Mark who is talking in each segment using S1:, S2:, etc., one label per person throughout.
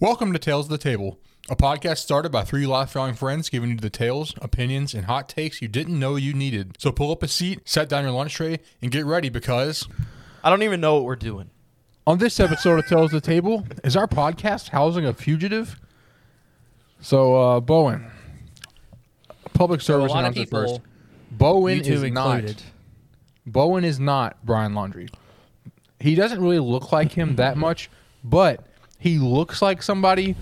S1: Welcome to Tales of the Table, a podcast started by three lifelong friends giving you the tales, opinions, and hot takes you didn't know you needed. So pull up a seat, set down your lunch tray, and get ready because
S2: I don't even know what we're doing.
S3: On this episode of Tales of the Table, is our podcast housing a fugitive? So, uh, Bowen, public service announcement first. Bowen is
S4: two
S3: not. Bowen is not Brian Laundrie. He doesn't really look like him that much, but he looks like somebody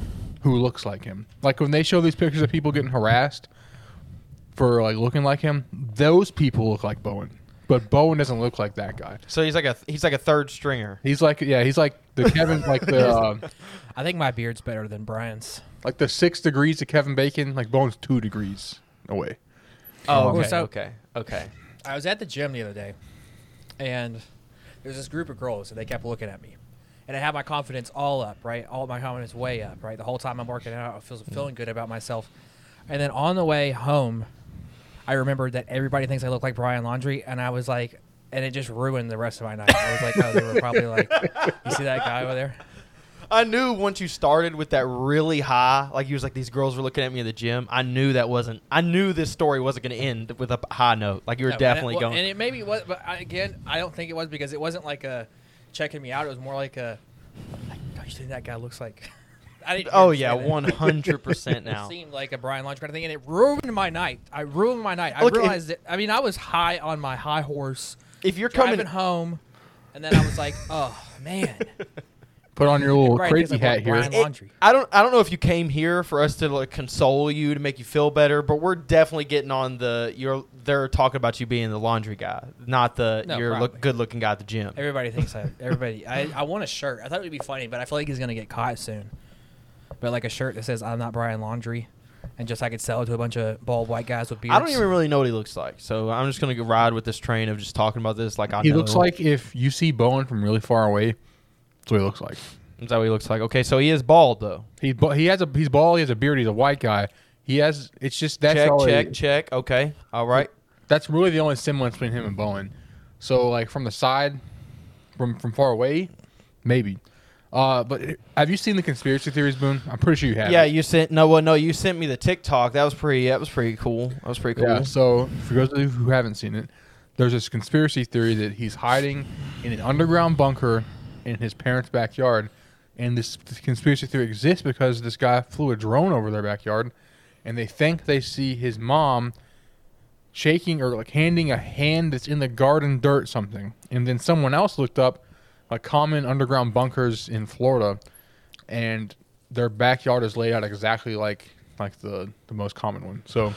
S3: who looks like him. Like when they show these pictures of people getting harassed for like looking like him, those people look like Bowen. But Bowen doesn't look like that guy.
S2: So he's like a he's like a third stringer.
S3: He's like yeah, he's like the Kevin like the uh,
S4: I think my beard's better than Brian's.
S3: like the six degrees of Kevin Bacon. Like Bowen's two degrees away.
S2: Oh,
S4: okay,
S2: okay,
S4: so-
S2: okay, okay.
S4: I was at the gym the other day, and there's this group of girls, and they kept looking at me. And I had my confidence all up, right? All my confidence way up, right? The whole time I'm working out, I feel mm-hmm. feeling good about myself. And then on the way home, I remembered that everybody thinks I look like Brian Laundrie, and I was like, and it just ruined the rest of my night. I was like, oh, they were probably like, you see that guy over there?
S2: I knew once you started with that really high, like you was like these girls were looking at me in the gym. I knew that wasn't. I knew this story wasn't going to end with a high note. Like you were
S4: No, and
S2: definitely
S4: it, well,
S2: going.
S4: And it maybe was, but I, again, I don't think it was because it wasn't like a checking me out. It was more like a, don't you think that guy looks like? I didn't.
S2: oh yeah, one hundred percent
S4: It
S2: now.
S4: seemed like a Brian Laundrie kind of thing, and it ruined my night. I ruined my night. I
S2: Look,
S4: realized it. I mean, I was high on my high horse,
S2: If you're
S4: driving
S2: coming,
S4: home, and then I was like, oh man,
S3: Put on your little
S4: Brian
S3: crazy
S4: thinks I
S3: hat here.
S4: Brian
S2: It- I don't. I don't know if you came here for us to like console you to make you feel better, but we're definitely getting on the. You're. They're talking about you being the laundry guy, not the
S4: No,
S2: you're look good looking guy at the gym.
S4: Everybody thinks I. Everybody. I, I want a shirt. I thought it would be funny, but I feel like he's gonna get caught soon. But like a shirt that says "I'm not Brian Laundrie," and just I could sell it to a bunch of bald white guys with beards.
S2: I don't even really know what he looks like, so I'm just gonna go ride with this train of just talking about this. Like I
S3: He
S2: know.
S3: looks like if you see Bowen from really far away. That's what he looks like.
S2: Is that what he looks like? Okay, so he is bald though.
S3: He bu- he has a he's bald. He has a beard. He's a white guy. He has. It's just that's
S2: check,
S3: all
S2: check, check. Okay, all right.
S3: That's really the only semblance between him and Bowen. So like from the side, from from far away, maybe. Uh, but have you seen the conspiracy theories, Boone? I'm pretty sure you have.
S2: Yeah, you sent no, well, no, you sent me the TikTok. That was pretty. That was pretty cool. That was pretty cool.
S3: Yeah. So for those of you who haven't seen it, there's this conspiracy theory that he's hiding in an underground bunker in his parents' backyard, and this, this conspiracy theory exists because this guy flew a drone over their backyard, and they think they see his mom shaking or like handing a hand that's in the garden dirt something, and then someone else looked up like common underground bunkers in Florida, and their backyard is laid out exactly like like the the most common one. So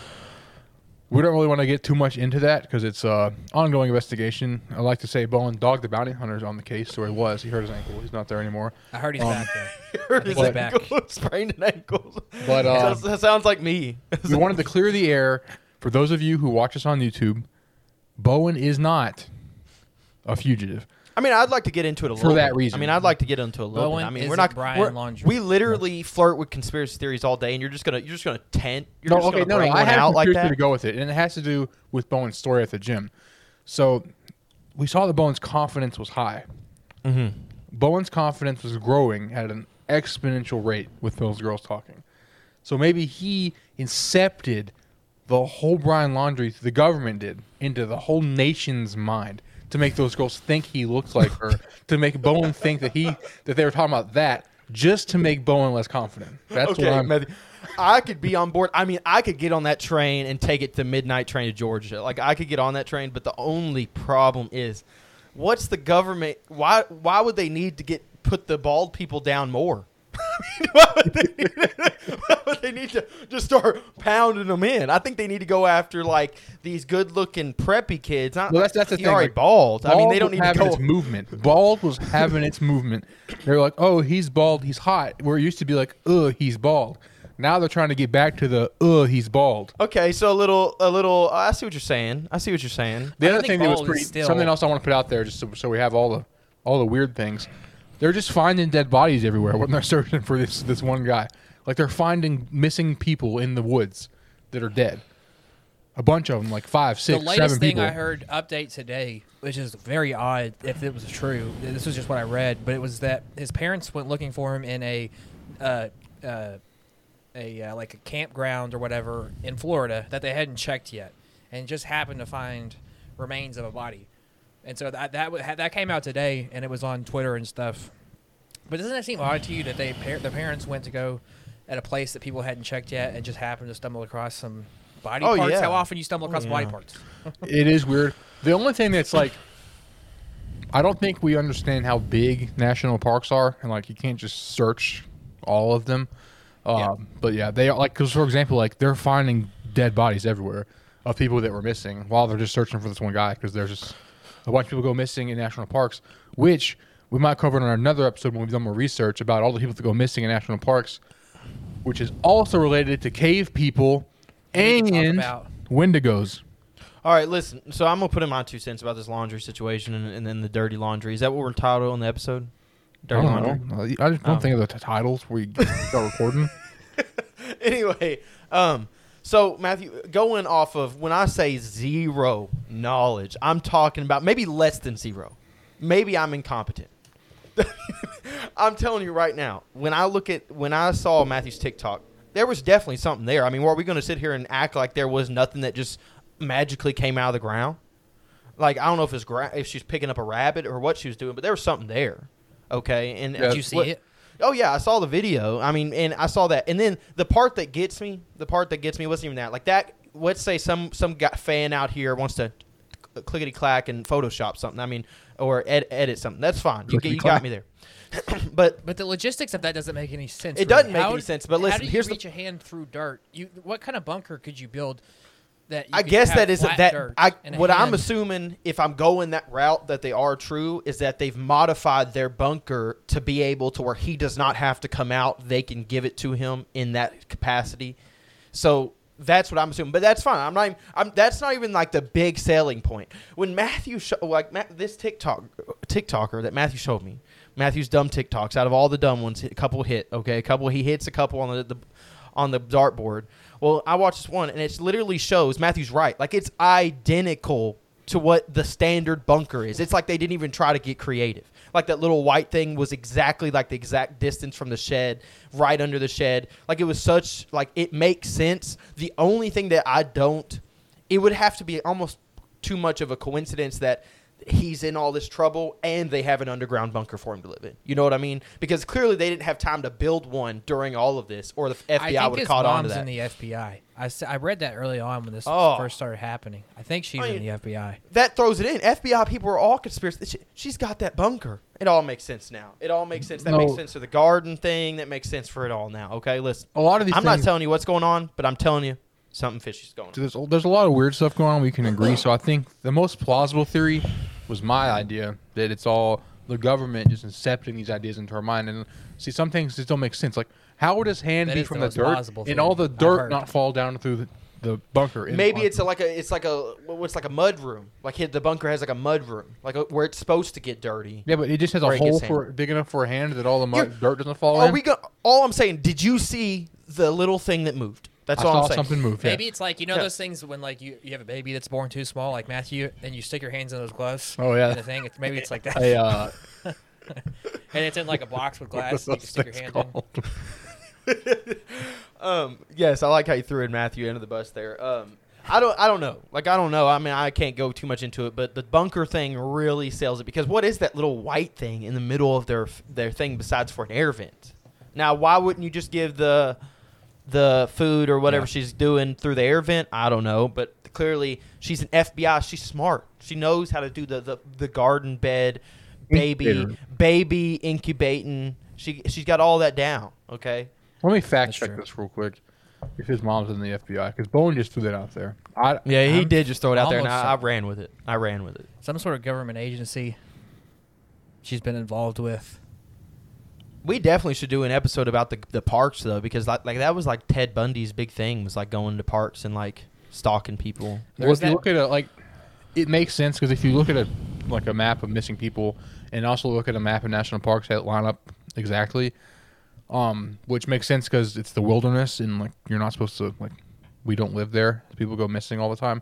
S3: we don't really want to get too much into that because it's uh ongoing investigation. I like to say Bowen Dog the Bounty Hunter is on the case, or he was. He hurt his ankle. He's not there anymore.
S4: I heard he's
S3: Um,
S4: back there.
S2: Hurt his
S4: think he's back.
S2: ankle, sprained an ankle.
S3: But, uh,
S2: that, that sounds like me.
S3: we wanted to clear the air for those of you who watch us on YouTube. Bowen is not a fugitive.
S2: I mean, I'd like to get into it a little.
S3: For
S2: little.
S3: that
S2: bit.
S3: reason.
S2: I mean, I'd like to get into it a little
S4: Bowen
S2: bit. I mean, we're not
S4: Brian
S2: we're-
S4: Laundrie.
S2: We literally flirt with conspiracy theories all day, and you're just gonna you're just gonna tent. You're
S3: no,
S2: just
S3: okay,
S2: gonna
S3: no, no.
S2: bring
S3: I
S2: one
S3: had a
S2: out like that.
S3: to go with it, and it has to do with Bowen's story at the gym. So we saw that Bowen's confidence was high.
S2: Mm-hmm.
S3: Bowen's confidence was growing at an exponential rate with those girls talking. So maybe he incepted the whole Brian Laundrie, the government did, into the whole nation's mind to make those girls think he looks like her, to make Bowen think that he that they were talking about that, just to make Bowen less confident. That's
S2: okay,
S3: what I'm.
S2: Matthew, I could be on board. I mean, I could get on that train and take it to midnight train to Georgia. Like I could get on that train, but the only problem is, what's the government? Why why would they need to get put the bald people down more? I mean, why, would they need, why would they need to just start pounding them in? I think they need to go after like these good-looking preppy kids. Not,
S3: Well, that's that's the thing.
S2: already
S3: like,
S2: bald. I mean, they don't
S3: was
S2: need to go.
S3: its movement. Bald was having its movement. They're like, oh, he's bald, he's hot. Where it used to be like, ugh, he's bald. Now they're trying to get back to the, ugh, he's bald.
S2: Okay, so a little, a little. I see what you're saying. I see what you're saying.
S3: The
S4: I
S3: other thing that was pretty
S4: still-
S3: something else I want to put out there, just so, so we have all the all the weird things. They're just finding dead bodies everywhere when they're searching for this this one guy. Like they're finding missing people in the woods that are dead. A bunch of them, like five,
S4: The latest
S3: seven
S4: thing
S3: people.
S4: I heard update today, which is very odd if it was true. This was just what I read, but it was that his parents went looking for him in a uh, uh, a uh, like a campground or whatever in Florida that they hadn't checked yet, and just happened to find remains of a body. And so that that that came out today, and it was on Twitter and stuff. But doesn't that seem odd to you that they par- the parents went to go at a place that people hadn't checked yet, and just happened to stumble across some body
S2: Oh,
S4: parts?
S2: yeah.
S4: How often you stumble across
S2: yeah.
S4: body parts?
S3: It is weird. The only thing that's like, I don't think we understand how big national parks are, and like you can't just search all of them. Um,
S4: Yeah.
S3: But yeah, they are like, because for example, like they're finding dead bodies everywhere of people that were missing while they're just searching for this one guy because there's just bunch of people go missing in national parks, which we might cover in another episode when we've done more research about all the people that go missing in national parks, which is also related to cave people
S4: We need to talk
S3: and Wendigos.
S2: All right, listen. So I'm gonna put in my two cents about this laundry situation and, and then the dirty laundry. Is that what we're entitled on the episode? Dirty
S3: I don't
S2: laundry.
S3: know. I just don't
S2: Oh.
S3: think of the t- titles you start recording.
S2: anyway, um, so Matthew, going off of when I say zero knowledge, I'm talking about maybe less than zero. Maybe I'm incompetent. I'm telling you right now, when I look at when I saw Matthew's TikTok, there was definitely something there. I mean, were we going to sit here and act like there was nothing that just magically came out of the ground? Like I don't know if it's gra- if she's picking up a rabbit or what she was doing, but there was something there. Okay, and
S3: Yeah.
S4: Did you see
S2: what-
S4: it?
S2: Oh yeah, I saw the video. I mean, and I saw that. And then the part that gets me, the part that gets me wasn't even that. Like that. Let's say some some guy, fan out here wants to clickety clack and Photoshop something. I mean, or ed- edit something. That's fine. You, get- you got me there. but
S4: But the logistics of that doesn't make any sense.
S2: It
S4: really.
S2: doesn't make
S4: How-
S2: any sense, but
S4: how
S2: listen,
S4: do you
S2: here's the-
S4: reach a hand through dirt. You what kind of bunker could you build? That
S2: I guess that is that. I what I'm assuming if I'm going that route that they are true is that they've modified their bunker to be able to where he does not have to come out. They can give it to him in that capacity. So that's what I'm assuming. But that's fine. I'm not. Even, I'm. That's not even like the big selling point. When Matthew sho- like Ma- this TikTok TikToker that Matthew showed me, Matthew's dumb TikToks. Out of all the dumb ones, a couple hit. Okay, a couple. He hits a couple on the, the on the dartboard. Well, I watched this one, and it literally shows Matthew's right. Like it's identical to what the standard bunker is. It's like they didn't even try to get creative. Like that little white thing was exactly like the exact distance from the shed, right under the shed. Like it was such like it makes sense. The only thing that I don't, it would have to be almost too much of a coincidence that he's in all this trouble and they have an underground bunker for him to live in. You know what I mean? Because clearly they didn't have time to build one during all of this, or the FBI would have
S4: his
S2: caught on to
S4: mom's
S2: that.
S4: in the FBI. I, s- I read that early on when this
S2: Oh.
S4: first started happening. I think she's
S2: I
S4: in the FBI.
S2: that throws it in. FBI people are all conspiracy. she- She's got that bunker. It all makes sense now. It all makes sense. That
S3: No.
S2: makes sense for the garden thing. That makes sense for it all now. Okay, listen.
S3: A lot of these
S2: I'm not
S3: things,
S2: telling you what's going on, but I'm telling you something fishy's going on.
S3: there's, there's a lot of weird stuff going on. We can agree. So I think the most plausible theory was my idea that it's all the government just incepting these ideas into our mind. And see, some things just don't make sense. Like, how would his hand
S4: That
S3: be
S4: is
S3: from
S4: the
S3: the
S4: most
S3: dirt
S4: plausible
S3: and all the
S4: theory I've
S3: dirt
S4: heard.
S3: not fall down through the, the bunker? in-
S2: Maybe
S3: on-
S2: it's a, like a it's like a what's like a mud room. Like hit the bunker has like a mud room, like a, where it's supposed to get dirty.
S3: yeah, but it just has
S2: where
S3: a
S2: it gets
S3: hole for big enough for a hand that all the mud,
S2: You're-
S3: dirt doesn't fall
S2: Are
S3: in.
S2: we go? All I'm saying, did you see the little thing that moved? That's
S3: I
S2: all
S3: saw
S2: I'm saying.
S3: something move. yeah.
S4: Maybe it's like you know
S2: Yeah.
S4: those things when like you, you have a baby that's born too small, like Matthew, and you stick your hands in those gloves.
S3: Oh, yeah.
S4: The thing, it's, maybe it's like that,
S3: a uh,
S4: and it's in like a box with glass.
S3: what's
S4: you can stick your hand
S3: things
S4: in.
S3: called?
S2: Um, yes, I like how you threw in Matthew under the bus there. Um, I don't, I don't know. Like, I don't know. I mean, I can't go too much into it, but the bunker thing really sells it because what is that little white thing in the middle of their their thing besides for an air vent? Now, why wouldn't you just give the the food or whatever
S3: Yeah.
S2: she's doing through the air vent? I don't know, but clearly she's an FBI. She's smart. She knows how to do the the, the garden bed, baby, baby incubating. She she's got all that down. Okay.
S3: Let me fact
S4: That's
S3: check
S4: true.
S3: this real quick. If his mom's in the FBI, because Bowen just threw that out there. I,
S2: Yeah, he
S4: I'm
S2: did just throw it out there, and I, I ran with it. I ran with it.
S4: Some sort of government agency. She's been involved with.
S2: We definitely should do an episode about the the parks though, because like, like that was like Ted Bundy's big thing was like going to parks and like stalking people.
S3: Well, if you look at a like, it makes sense because if you look at a like a map of missing people, and also look at a map of national parks that line up exactly, um, which makes sense because it's the wilderness and like you're not supposed to like, we don't live there. People go missing all the time,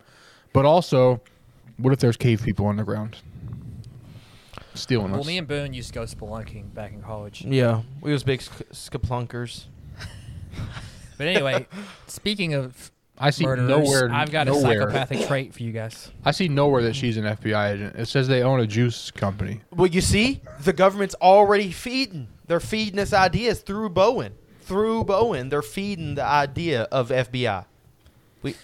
S3: but also, what if there's cave people underground? Stealing
S4: Well,
S3: us.
S4: me and Boone used to go spelunking back in college.
S2: Yeah, we was big sk- skaplunkers.
S4: But anyway, speaking of
S3: I see
S4: murderers,
S3: nowhere.
S4: I've got a
S3: nowhere,
S4: psychopathic trait for you guys.
S3: I see nowhere that she's an FBI agent. It says they own a juice company.
S2: Well, you see, the government's already feeding. They're feeding us ideas through Bowen. Through Bowen, they're feeding the idea of FBI. We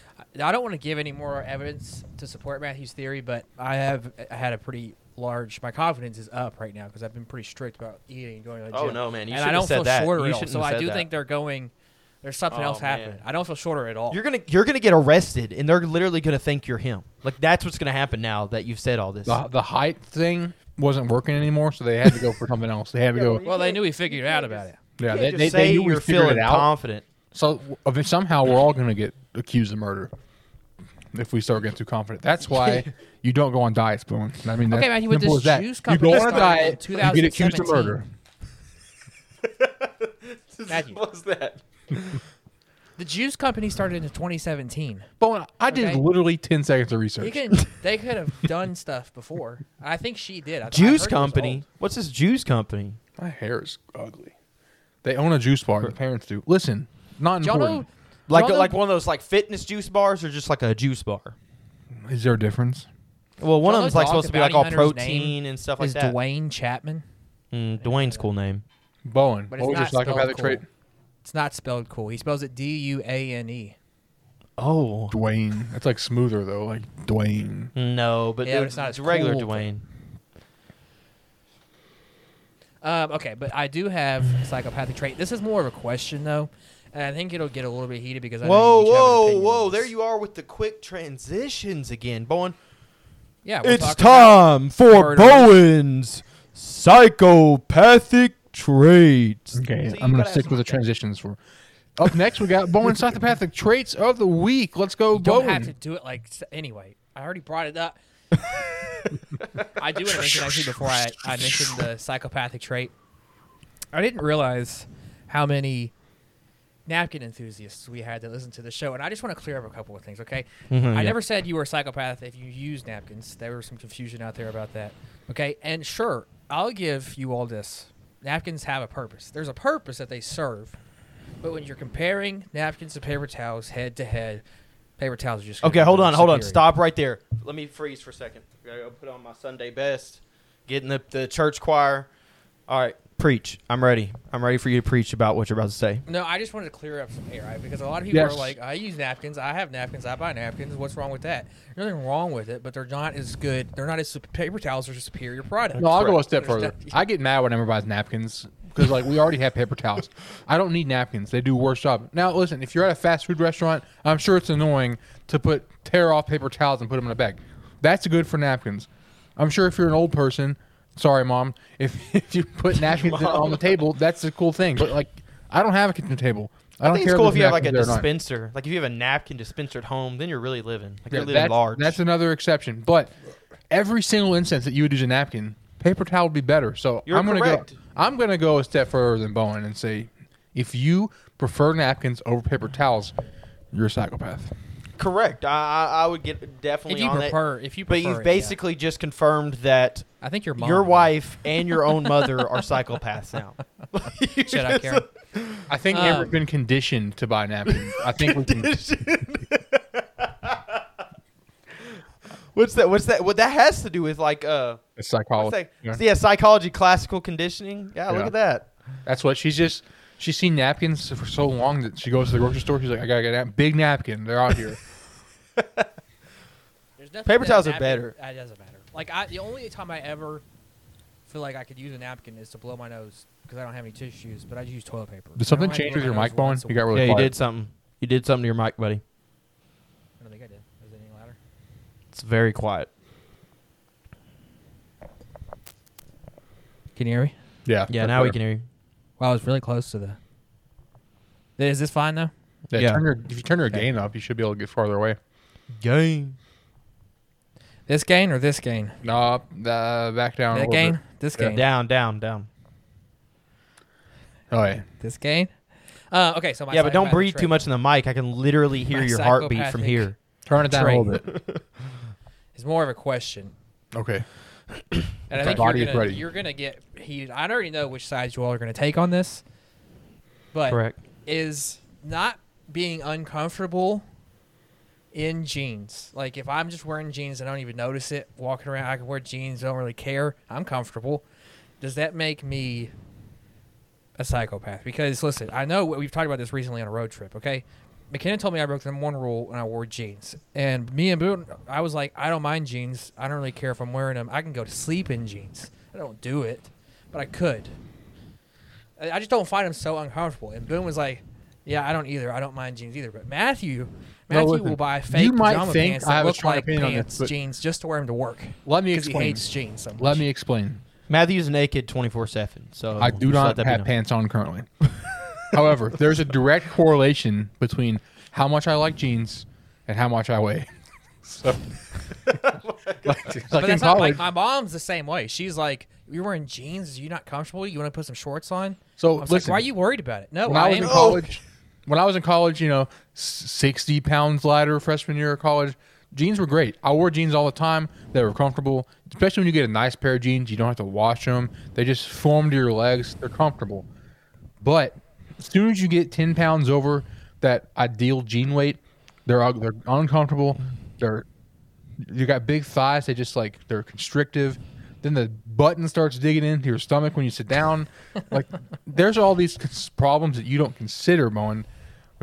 S4: I don't want to give any more evidence to support Matthew's theory, but I have I had a pretty large. My confidence is up right now because I've been pretty strict about eating and going to the
S2: Oh,
S4: gym.
S2: no, man, you
S4: and I
S2: shouldn't
S4: don't
S2: have said
S4: feel
S2: that.
S4: shorter
S2: You
S4: at all.
S2: shouldn't
S4: So I do
S2: that.
S4: think they're going. There's something
S2: Oh,
S4: else happening.
S2: man.
S4: I don't feel shorter at all.
S2: you're gonna you're gonna get arrested, and they're literally gonna think you're him. Like that's what's gonna happen now that you've said all this.
S3: The, the height thing wasn't working anymore, so they had to go for something else. They had to go.
S4: well, they knew we figured out about it.
S3: Yeah, they,
S2: can't
S3: they, they knew we
S2: you're
S3: figured
S2: feeling
S3: it out.
S2: confident.
S3: So I mean, somehow we're all going to get accused of murder if we start getting too confident. That's why you don't go on diets, Boone. I mean,
S4: Okay,
S3: that's
S4: Matthew, with
S3: simple
S4: this
S3: as that.
S4: juice
S3: you
S4: company
S3: go on a
S4: started in
S3: diet, you get accused of
S4: 2017.
S3: murder.
S4: Matthew.
S2: was that?
S4: The juice company started in 2017.
S3: Boone, I did
S4: Okay.
S3: literally ten seconds of
S4: They
S3: research.
S4: could they could have done stuff before. I think she did. I, I heard
S2: Juice
S4: it was
S2: company.
S4: old.
S2: What's this juice company?
S3: My hair is ugly. They own a juice bar. The parents do. Listen, not
S4: Do y'all
S3: important.
S4: know?
S2: Like
S4: y'all
S2: like one of those like fitness juice bars, or just like a juice bar?
S3: Is there a difference?
S2: Well, one of them's
S4: know
S2: like supposed to be like all protein and stuff like
S4: is
S2: that.
S4: Duane Chapman.
S2: Mm, Dwayne's cool name.
S3: Bowen,
S4: But
S3: what was
S4: it's
S3: your
S4: not spelled
S3: psychopathic
S4: cool.
S3: trait?
S4: It's not spelled cool. He spells it D U A N E.
S2: Oh
S3: Dwayne. That's like smoother though, like Dwayne.
S2: no, but
S4: Yeah, but
S2: it's,
S4: it's not
S2: it's
S4: as
S2: regular
S4: cool.
S2: Dwayne.
S4: Um, okay, but I do have a psychopathic trait. This is more of a question though, and I think it'll get a little bit heated because I
S2: Whoa,
S4: you each have an
S2: whoa, whoa! There you are with the quick transitions again, Bowen.
S4: Yeah, we're
S2: It's time for. Bowen's psychopathic traits.
S3: Okay,
S2: So
S3: I'm gonna stick with the transitions for. Up next, we got Bowen psychopathic traits of the week. Let's go,
S4: You don't have to do it like anyway. I already brought it up. I do want to mention actually before I, I mentioned the psychopathic trait. I didn't realize how many napkin enthusiasts we had that listen to the show, and I just want to clear up a couple of things. Okay,
S2: Mhm,
S4: I
S2: yeah.
S4: never said you were a psychopath if you use napkins. There was some confusion out there about that. Okay, and sure, I'll give you all this. Napkins have a purpose. There's a purpose that they serve, but when you're comparing napkins to paper towels head to head, paper towels are just
S2: Okay, hold on, hold on. Stop right there. Let me freeze for a second. I gotta go put on my Sunday best. Get in the, the church choir. All right, preach. I'm ready. I'm ready for you to preach about what you're about to say.
S4: No, I just wanted to clear up some air, right? Because a lot of people
S3: Yes.
S4: are like, I use napkins, I have napkins, I buy napkins. What's wrong with that? There's nothing wrong with it, but they're not as good. They're not as sup- paper towels are a superior product.
S3: No, I'll go a
S2: Correct.
S3: step
S4: There's
S3: further.
S4: that-
S3: I get mad when everybody buys napkins because like we already have paper towels. I don't need napkins. They do a worse job. Now listen, if you're at a fast food restaurant, I'm sure it's annoying to put tear off paper towels and put them in a bag. That's good for napkins. I'm sure if you're an old person, sorry mom, if if you put napkins on the table, that's a cool thing. But like, I don't have a kitchen table. I
S2: I,
S3: don't
S2: think
S3: care
S2: it's cool if
S3: there's
S2: you have like a
S3: napkins there or not.
S2: dispenser. Like if you have a napkin dispenser at home, then you're really living. Like
S3: Yeah,
S2: you're living
S3: that's,
S2: large.
S3: That's another exception. But every single instance that you would use a napkin, paper towel would be better. So
S2: You're
S3: I'm gonna
S2: correct.
S3: go. I'm gonna go a step further than Bowen and say, if you prefer napkins over paper towels, you're a psychopath.
S2: correct. I, I I would get definitely
S4: if you
S2: on
S4: prefer, if you
S2: that. But you've
S4: it, yeah.
S2: basically just confirmed that
S4: I think your mom,
S2: your wife and your own mother are psychopaths now.
S4: Shut up, Karen.
S3: I think
S4: Um,
S3: Amber's been conditioned to buy napkins. I think we can.
S2: What's that? What's that? What that has to do with like uh,
S3: It's
S2: what's
S3: psychology.
S2: that?
S3: Yeah.
S2: Yeah, psychology, classical conditioning. Yeah, look
S3: Yeah.
S2: at that.
S3: That's what she's just. She's seen napkins for so long that she goes to the grocery store. She's like, I gotta get a big napkin. They're out here.
S4: There's definitely
S2: Paper
S4: that
S2: towels are
S4: napkin-
S2: better.
S4: It doesn't matter. Like I, the only time I ever feel like I could use a napkin is to blow my nose because I don't have any tissues, but I just use toilet paper.
S3: Did something
S4: don't have to
S3: change with your mic,
S4: nose
S3: Bowen? You got really
S2: yeah, you
S3: quiet.
S2: did something. You did something to your mic, buddy.
S4: I don't think I did. Was it any louder?
S2: It's very quiet.
S4: Can you hear me?
S3: Yeah.
S2: Yeah,
S3: that's
S2: now we can hear you.
S4: Wow, I was really close to the. Is this fine though?
S3: Yeah,
S2: Yeah.
S3: Turn your, if you turn your
S4: Okay.
S3: gain up, you should be able to get farther away.
S2: Game.
S4: This gain or this gain?
S3: No, uh, back down.
S4: That
S3: little
S4: gain?
S3: bit.
S4: This
S3: Yeah.
S4: gain?
S2: Down, down, down.
S3: Oh yeah.
S4: This gain? Uh, okay, so my
S2: yeah, but don't
S4: psychopathic
S2: breathe too much in the mic. I can literally hear
S4: My
S2: your heartbeat from here.
S3: Turn it down a little bit.
S4: Is more of a question.
S3: Okay.
S4: and I
S3: The
S4: think
S3: body
S4: you're gonna,
S3: ready.
S4: you're gonna get heated. I already know which sides you all are gonna take on this, but
S2: Correct.
S4: is not being uncomfortable in jeans. Like if I'm just wearing jeans I don't even notice it, walking around, I can wear jeans, don't really care. I'm comfortable. Does that make me a psychopath? Because listen, I know we've talked about this recently on a road trip. Okay, McKinnon told me I broke the one rule when I wore jeans, and me and Boone, I was like, I don't mind jeans. I don't really care if I'm wearing them. I can go to sleep in jeans. I don't do it, but I could. I I just don't find them so uncomfortable. And Boone was like, "Yeah, I don't either. I don't mind jeans either." But Matthew,
S3: No,
S4: Matthew
S3: listen,
S4: will buy fake
S3: you might
S4: pajama
S3: think
S4: pants
S3: I have
S4: that look like
S3: opinion on this,
S4: pants, jeans, just to wear them to work.
S3: Let me
S4: Because he
S3: explain.
S4: hates jeans so much.
S3: Let me explain.
S2: Matthew's naked twenty four seven. So
S3: I do not
S2: that
S3: have
S2: known.
S3: pants on currently. However, there's a direct correlation between how much I like jeans and how much I weigh. so, like, like
S4: But that's not like my mom's the same way. She's like, "You're wearing jeans. Are you not comfortable? You want to put some shorts on?"
S3: so
S4: I was
S3: listen,
S4: like, "Why are you worried about it?" No,
S3: when
S4: I,
S3: I was
S4: am.
S3: in college, oh. When I was in college, you know, sixty pounds lighter freshman year of college, jeans were great. I wore jeans all the time. They were comfortable, especially when you get a nice pair of jeans. You don't have to wash them. They just form to your legs. They're comfortable. But as soon as you get ten pounds over that ideal jean weight, they're they're uncomfortable. They're you got big thighs. They just like they're constrictive. Then the button starts digging into your stomach when you sit down. Like there's all these problems that you don't consider, Moen,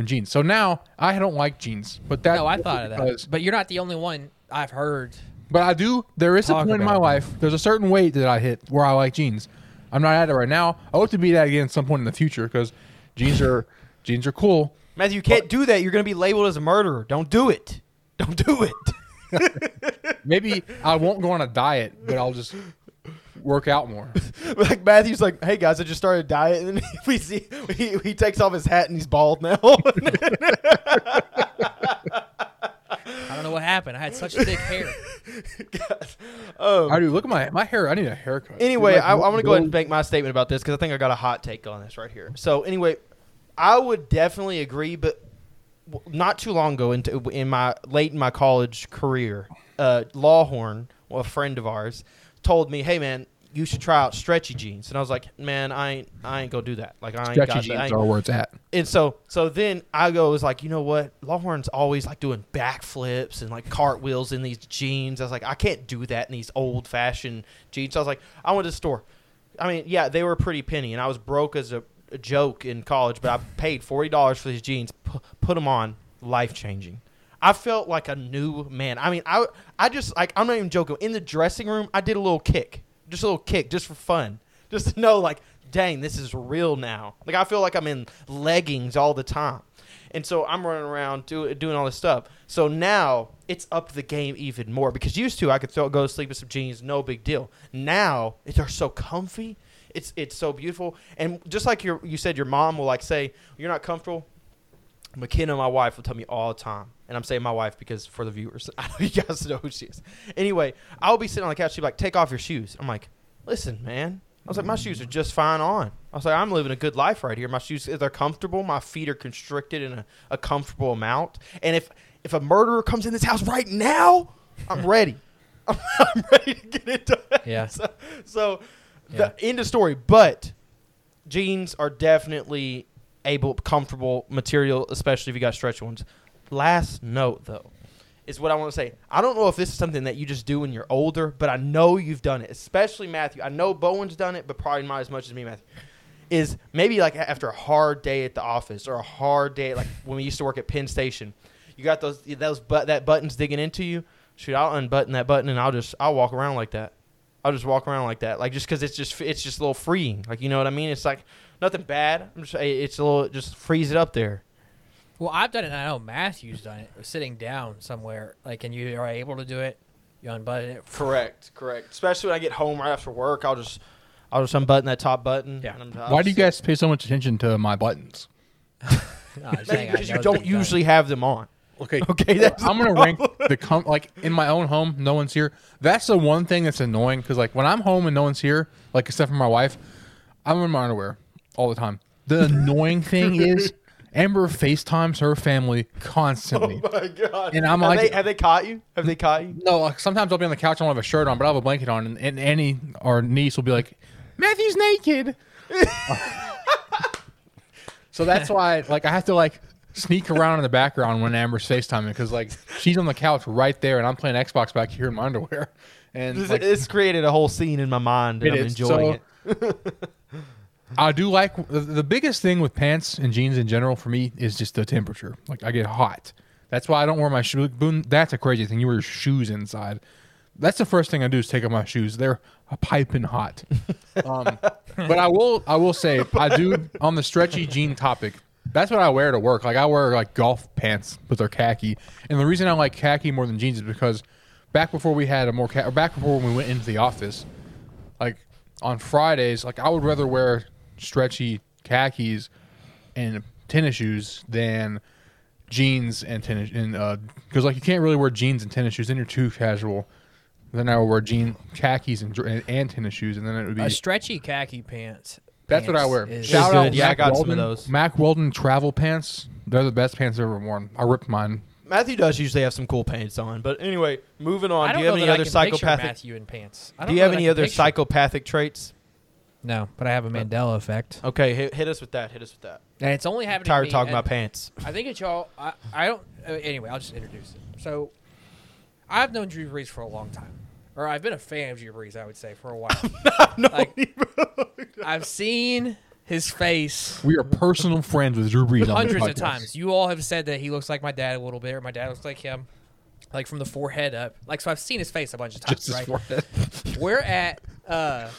S3: when jeans. So now I don't like jeans, but that
S4: No, I thought of that. But you're not the only one I've heard.
S3: But I do. There is a
S4: Talk
S3: point in my
S4: it.
S3: life. There's a certain weight that I hit where I like jeans. I'm not at it right now. I hope to be that again at some point in the future because jeans are jeans are cool.
S2: Matthew, you can't do that. You're going to be labeled as a murderer. Don't do it. Don't do it.
S3: Maybe I won't go on a diet, but I'll just work out more.
S2: like Matthew's like, hey guys, I just started a diet, and then we see he, he takes off his hat and he's bald now.
S4: I don't know what happened. I had such thick hair.
S2: um,
S3: I do. Look at my my hair. I need a haircut.
S2: anyway,
S3: Like,
S2: I, I want to go ahead and make my statement about this because I think I got a hot take on this right here. So anyway, I would definitely agree, but not too long ago into in my late in my college career, uh, Lawhorn, well, a friend of ours, told me, "Hey man, you should try out stretchy jeans," and I was like, "Man, I ain't I ain't gonna do that. Like I ain't
S3: Stretchy
S2: got that. I
S3: jeans
S2: ain't-
S3: are where it's at.
S2: and so so then I go was like, you know what? Lawhorn's always like doing backflips and like cartwheels in these jeans. I was like, I can't do that in these old fashioned jeans. So I was like, I went to the store. I mean, yeah, they were pretty penny, and I was broke as a, a joke in college, but I paid forty dollars for these jeans. P- put them on, life changing. I felt like a new man. I mean, I I just like I'm not even joking. In the dressing room, I did a little kick, just a little kick, just for fun, just to know like, dang, this is real now. Like I feel like I'm in leggings all the time, and so I'm running around do, doing all this stuff. So now it's up the game even more because used to I could throw, go to sleep with some jeans, no big deal. Now they're so comfy. It's it's so beautiful, and just like your you said, your mom will like say you're not comfortable. McKenna, my wife, will tell me all the time, and I'm saying my wife because for the viewers, I know you guys know who she is. Anyway, I'll be sitting on the couch. She'll be like, "Take off your shoes." I'm like, "Listen, man." I was like, "My shoes are just fine on." I was like, "I'm living a good life right here. My shoes, they're comfortable. My feet are constricted in a, a comfortable amount. And if if a murderer comes in this house right now, I'm ready. I'm, I'm ready to get into it."
S4: Yeah.
S2: So, so
S4: Yeah.
S2: the end of story. But jeans are definitely able, comfortable material, especially if you got stretch ones. Last note, though, is what I want to say. I don't know if this is something that you just do when you're older, but I know you've done it, especially Matthew. I know Bowen's done it, but probably not as much as me, Matthew. Is maybe like after a hard day at the office or a hard day, like when we used to work at Penn Station, you got those those but that button's digging into you. Shoot, I'll unbutton that button and I'll just I'll walk around like that. I'll just walk around like that, like just because it's just it's just a little freeing, like you know what I mean. It's like nothing bad. I'm just it's a little just freeze it up there.
S4: Well, I've done it. I know Matthew's done it. Sitting down somewhere, like, and you are able to do it. You unbutton it.
S2: Correct, correct. Especially when I get home right after work, I'll just I'll just unbutton that top button.
S4: Yeah.
S2: and I'm-
S3: Why do you guys pay so much attention to my buttons?
S4: No, I'm
S2: Maybe
S4: saying I
S2: because you don't
S4: that you've done
S2: usually have them on.
S3: Okay,
S2: Okay, that's
S3: I'm gonna rank the com- like in my own home. No one's here. That's the one thing that's annoying because like when I'm home and no one's here, like except for my wife, I'm in my underwear all the time. The annoying thing is Amber FaceTimes her family constantly.
S2: Oh my god!
S3: And I'm
S2: have
S3: like-
S2: they, have they caught you? Have they caught you?
S3: No, like sometimes I'll be on the couch, I don't have a shirt on, but I have a blanket on, and, and Annie, our niece, will be like, "Matthew's naked." so that's why, like, I have to like sneak around in the background when Amber's FaceTiming because like she's on the couch right there, and I'm playing Xbox back here in my underwear, and
S2: This,
S3: like,
S2: it's created a whole scene in my mind, and
S3: It
S2: I'm
S3: is.
S2: enjoying
S3: So-
S2: it.
S3: I do like the, the biggest thing with pants and jeans in general for me is just the temperature. Like I get hot. That's why I don't wear my shoes. That's a crazy thing. You wear your shoes inside. That's the first thing I do is take off my shoes. They're a piping hot. um, but I will I will say I do on the stretchy jean topic. That's what I wear to work. Like I wear like golf pants, but they're khaki. And the reason I like khaki more than jeans is because back before we had a more ca- or back before when we went into the office, like on Fridays, like I would rather wear stretchy khakis and tennis shoes than jeans and tennis and uh because like you can't really wear jeans and tennis shoes then you're too casual then i would wear jean khakis and, dr- and tennis shoes and then it would be
S4: A stretchy khaki pants.
S3: that's what i wear
S4: is-
S3: shout
S2: Is
S3: out
S2: good. Yeah, I
S3: Mac
S2: got some of
S3: weldon,
S2: those.
S3: Mack Weldon travel pants they're the best pants i've ever worn i ripped mine
S2: Matthew does usually have some cool pants on, but anyway, moving on. Do you have any other psychopathic?
S4: Matthew in pants.
S2: Do you have any other psychopathic traits?
S4: No, but I have a Mandela effect,
S2: Okay, hit, hit us with that. Hit us with that.
S4: and it's only happening.
S2: Tired
S4: to
S2: of
S4: me,
S2: talking
S4: and
S2: about pants.
S4: I think it's y'all. I, I don't. Uh, anyway, I'll just introduce it. So, I've known Drew Brees for a long time, or I've been a fan of Drew Brees. I would say for a while. like, I've seen his face
S3: we are personal friends with drew brees on this
S4: hundreds of
S3: podcast.
S4: times. You all have said that he looks like my dad a little bit, or my dad looks like him, like from the forehead up. Like so, I've seen his face a bunch of times.
S3: just his
S4: right?
S3: forehead.
S4: We're at uh,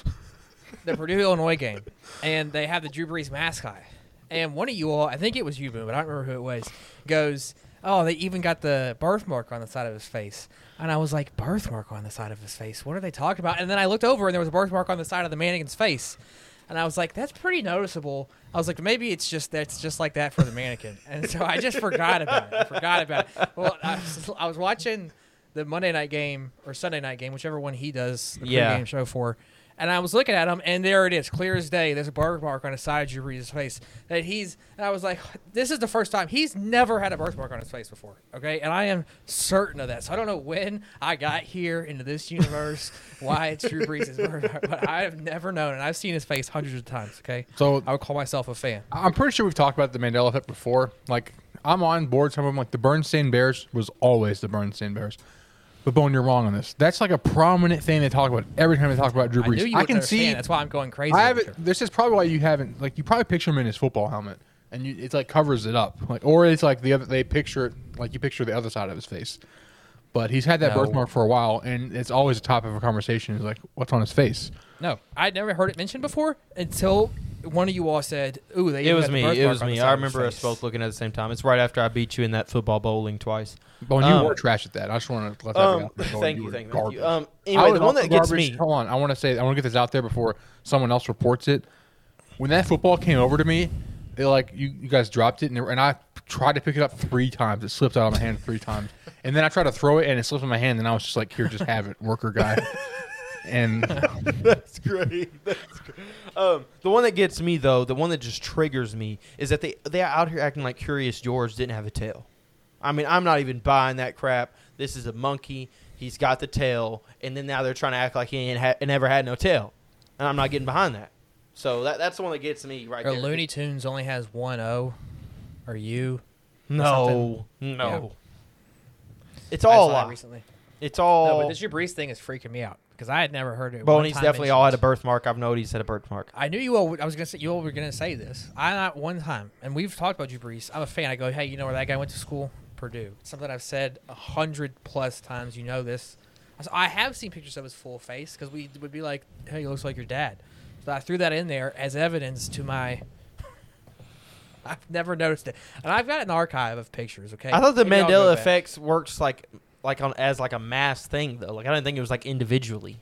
S4: the Purdue Illinois game, and they have the Drew Brees mascot. And one of you all, I think it was you, Boone, but I don't remember who it was, goes, "Oh, they even got the birthmark on the side of his face." And I was like, "Birthmark on the side of his face? What are they talking about?" And then I looked over, and there was a birthmark on the side of the mannequin's face. And I was like, "That's pretty noticeable." I was like, "Maybe it's just that's just like that for the mannequin." And so I just forgot about it. I forgot about it. Well, I was, I was watching the Monday night game or Sunday night game, whichever one he does the
S2: Yeah.
S4: pregame show for. And I was looking at him, and there it is, clear as day. There's a birthmark on the side of Drew Brees' face. That he's, and I was like, this is the first time he's never had a birthmark on his face before. Okay, and I am certain of that. So I don't know when I got here into this universe, why it's Drew Brees' birthmark, but I have never known, and I've seen his face hundreds of times. Okay,
S3: so
S4: I would call myself a fan.
S3: I'm pretty sure we've talked about the Mandela effect before. Like, I'm on board some of them. Like, the Bernstein Bears was always the Bernstein Bears. But, Bone, you're wrong on this. That's like a prominent thing they talk about every time they talk about Drew
S4: I
S3: Brees.
S4: knew you
S3: I
S4: would
S3: can see.
S4: That's why I'm going crazy.
S3: I haven't. This is probably why you haven't. Like, you probably picture him in his football helmet, and you, it's like covers it up. Like, or it's like the other. They picture it like you picture the other side of his face. But he's had that
S4: No.
S3: birthmark for a while, and it's always a topic of a conversation. Is like, what's on his face?
S4: No, I'd never heard it mentioned before until one of you all said, "Ooh, they."
S2: It was me. It was me. I remember us both looking at the same time. It's right after I beat you in that football bowling twice.
S3: Bone, you
S2: Um,
S3: were trash at that. I just want to let that
S2: Um,
S3: be out there. Bone,
S2: thank you,
S3: were
S2: thank you,
S3: garbage.
S2: you. Um, anyway, the one
S3: also
S2: that gets
S3: garbage-
S2: me.
S3: Hold on, I want to say I want to get this out there before someone else reports it. When that football came over to me, it like you, you guys dropped it, and, and I tried to pick it up three times. It slipped out of my hand three times, and then I tried to throw it, and it slipped in my hand, and I was just like, "Here, just have it, worker guy." and
S2: That's great. That's great. Um, the one that gets me though, the one that just triggers me, is that they they're out here acting like Curious George didn't have a tail. I mean, I'm not even buying that crap. This is a monkey. He's got the tail, and then now they're trying to act like he ain't ha- never had no tail, and I'm not getting behind that. So that that's the one that gets me right
S4: Or
S2: there.
S4: Looney Tunes only has one O, or U.
S2: No, no. It's
S4: I
S2: all a
S4: saw that
S2: lie.
S4: recently.
S2: It's all.
S4: No, but this Drew Brees thing is freaking me out because I had never heard it.
S2: Well,
S4: one
S2: he's
S4: time
S2: definitely all had a birthmark. I've known he's had a birthmark.
S4: I knew you all. I was gonna say you all were gonna say this. I not one time, and we've talked about Drew Brees. I'm a fan. I go, hey, you know where that guy went to school? Purdue. It's something I've said a hundred plus times. You know this. I have seen pictures of his full face because we would be like, hey, he looks like your dad. So I threw that in there as evidence to my. I've never noticed it, and I've got an archive of pictures. Okay,
S2: I thought the
S4: Maybe
S2: Mandela effects works like like on as like a mass thing though. Like I didn't think it was like individually.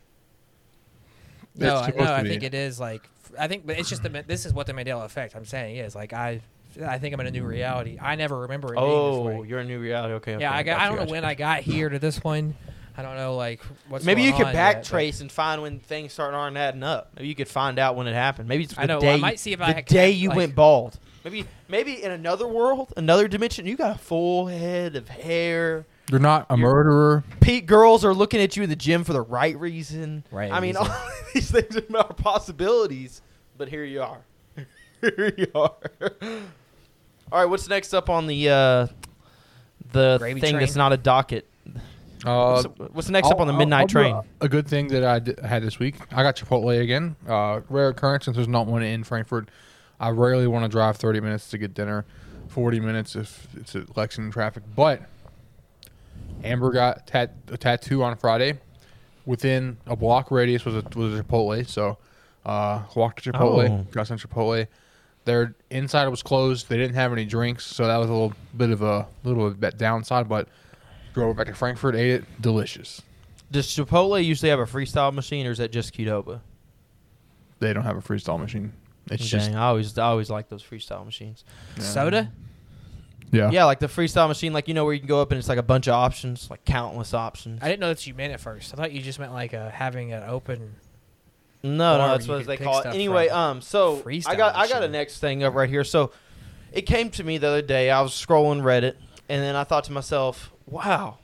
S4: No, I, no, I think it is like I think, but it's just the this is what the Mandela effect. I'm saying is like I, I think I'm in a new reality. I never remember it being
S2: Oh,
S4: this way.
S2: you're a new reality. Okay.
S4: Yeah, I, got, I don't know
S2: gotcha.
S4: when I got here to this one. I don't know like what's
S2: Maybe you could
S4: on yet, but-
S2: backtrace and find when things start aren't adding up. Maybe you could find out when it happened. Maybe it's the
S4: I know,
S2: day.
S4: I might see if
S2: the
S4: I can,
S2: day you
S4: like-
S2: went bald. Maybe maybe in another world, another dimension, you got a full head of hair.
S3: You're not a murderer.
S2: Pete girls are looking at you in the gym for the right reason.
S4: Right
S2: I mean,
S4: reason.
S2: all these things are possibilities, but here you are. here you are. all right, what's next up on the uh, the
S4: Gravy
S2: thing that's not a docket?
S3: Uh,
S2: what's, what's next up
S3: I'll-
S2: on the
S3: I'll-
S2: midnight
S3: I'll do
S2: train?
S3: A, a good thing that I d- had this week. I got Chipotle again. Uh, rare occurrence since there's not one in Frankfort. I rarely want to drive 30 minutes to get dinner, 40 minutes if it's at Lexington traffic. But Amber got tat- a tattoo on Friday. Within a block radius was a was a Chipotle, so uh, walked to Chipotle,
S2: Oh.
S3: got some Chipotle. Their inside was closed. They didn't have any drinks, so that was a little bit of a little bit downside. But drove back to Frankfort, ate it, delicious.
S2: Does Chipotle usually have a freestyle machine, or is that just Qdoba?
S3: They don't have a freestyle machine. It's
S2: Dang,
S3: just
S2: I always I always like those freestyle machines.
S4: Soda?
S3: Yeah.
S2: Yeah, like the freestyle machine, like you know where you can go up and it's like a bunch of options, like countless options.
S4: I didn't know that you meant it first. I thought you just meant like uh, having an open.
S2: No,
S4: Or
S2: no, that's
S4: you
S2: what
S4: could
S2: they
S4: pick
S2: call it.
S4: stuff
S2: Anyway,
S4: from
S2: um, so I
S4: freestyle
S2: got I got a
S4: machine.
S2: next thing up right here. So it came to me the other day. I was scrolling Reddit, and then I thought to myself, "Wow,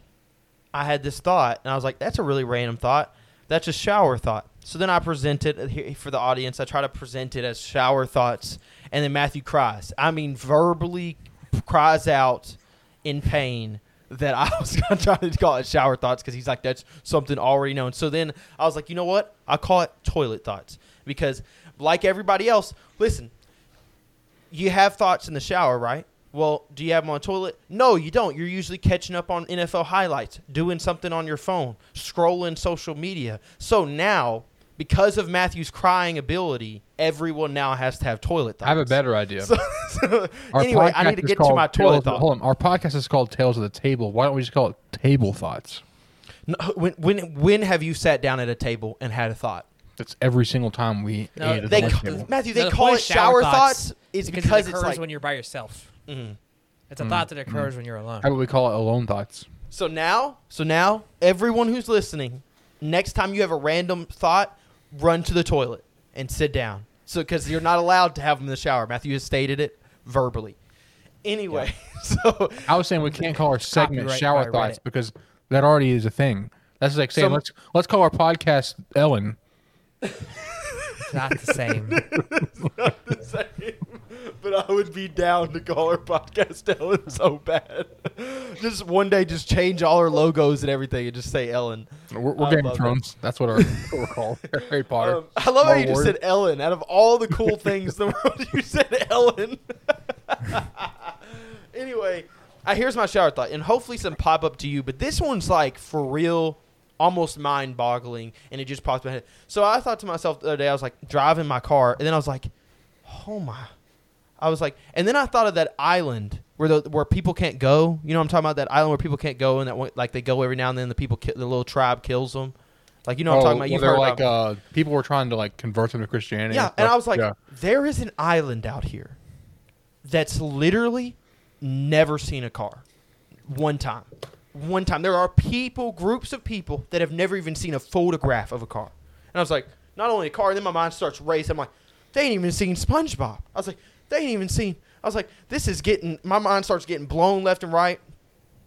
S2: I had this thought," and I was like, "That's a really random thought. That's a shower thought." So then I present it here for the audience. I try to present it as shower thoughts, and then Matthew cries. I mean, verbally cries out in pain that I was gonna try to call it shower thoughts because he's like that's something already known. So then I was like, you know what? I call it toilet thoughts because, like everybody else, listen, you have thoughts in the shower, right? Well, do you have them on the toilet? No, you don't. You're usually catching up on NFL highlights, doing something on your phone, scrolling social media. So now, because of Matthew's crying ability, everyone now has to have toilet thoughts.
S3: I have a better idea.
S2: So, so anyway, I need to get to my toilet
S3: of-
S2: thought.
S3: Hold on. Our podcast is called Tales of the Table. Why don't we just call it Table Thoughts?
S2: No, when when when have you sat down at a table and had a thought?
S3: That's every single time we
S4: No,
S3: ate at
S2: They
S3: the
S2: ca-
S3: lunch table.
S2: Matthew,
S4: No,
S2: they
S4: the
S2: call it shower
S4: shower
S2: thoughts.
S4: thoughts
S2: Is
S4: because,
S2: because
S4: it
S2: it's
S4: occurs
S2: like
S4: when you're by yourself.
S2: Mhm.
S4: It's a
S3: Mm,
S4: thought that occurs when you're alone.
S3: How do we call it? Alone Thoughts.
S2: so now so now everyone who's listening, next time you have a random thought, run to the toilet and sit down. So because you're not allowed to have them in the shower. Matthew has stated it verbally. Anyway, so
S3: I was saying we can't call our segment
S4: Copyright
S3: Shower
S4: by
S3: Thoughts because that already is a thing. That's like saying
S2: So-
S3: let's let's call our podcast Ellen.
S4: It's not the same.
S2: Not the same. But I would be down to call our podcast Ellen so bad. just one day, just change all our logos and everything, and just say Ellen.
S3: We're, we're Game of. Thrones. That's what our we're called. Harry Potter.
S2: Um, I love how
S3: Star
S2: you just said Ellen. Out of all the cool things in the world, you said Ellen. anyway, uh, here's my shower thought, and hopefully some pop up to you. But this one's like for real, almost mind boggling, and it just popped in my head. So I thought to myself the other day, I was like driving my car, and then I was like, oh my. I was like, and then I thought of that island where the where people can't go. You know, what I'm talking about that island where people can't go, and that one- like they go every now and then. The people, ki- the little tribe kills them. Like you know, what I'm talking about.
S3: where
S2: You've
S3: they're
S2: heard
S3: like
S2: about.
S3: uh, people were trying to like convert them to Christianity.
S2: Yeah, and
S3: stuff.
S2: I was like,
S3: Yeah.
S2: there is an island out here that's literally never seen a car. One time. One time. There are people, groups of people that have never even seen a photograph of a car. And I was like, not only a car, and then my mind starts racing. I'm like, they ain't even seen SpongeBob. I was like, they ain't even seen. I was like, this is getting, my mind starts getting blown left and right.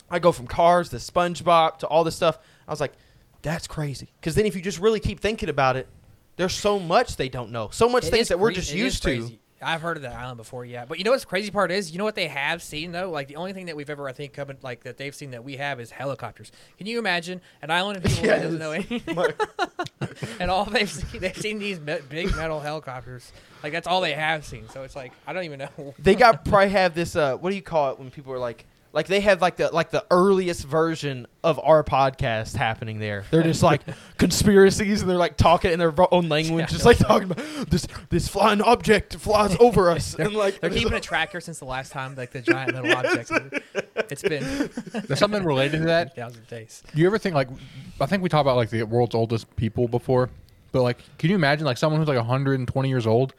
S2: I go from cars to SpongeBob to all this stuff. I was like, that's crazy. Because then if you just really keep thinking about it, there's so much they don't know. So much
S4: It
S2: things that we're
S4: cre-
S2: just used to.
S4: Crazy. I've heard of that island before, yeah. But you know what's the crazy part is? You know what they have seen though? Like the only thing that we've ever, I think, come in, like that they've seen that we have is helicopters. Can you imagine an island of people that doesn't know anything, and all they've seen, they've seen these me- big metal helicopters. Like that's all they have seen. So it's like I don't even know.
S2: they got probably have this uh what do you call it when people are like like they have like the like the earliest version of our podcast happening there. They're just like conspiracies and they're like talking in their own language,
S4: Yeah.
S2: just like talking about this this flying object flies over us and like
S4: They're keeping a tracker since the last time, like the giant metal object. It's been
S3: There's something related to that.
S4: thousand days.
S3: Do you ever think like I think we talked about like the world's oldest people before, but like can you imagine like someone who's like 120 years old?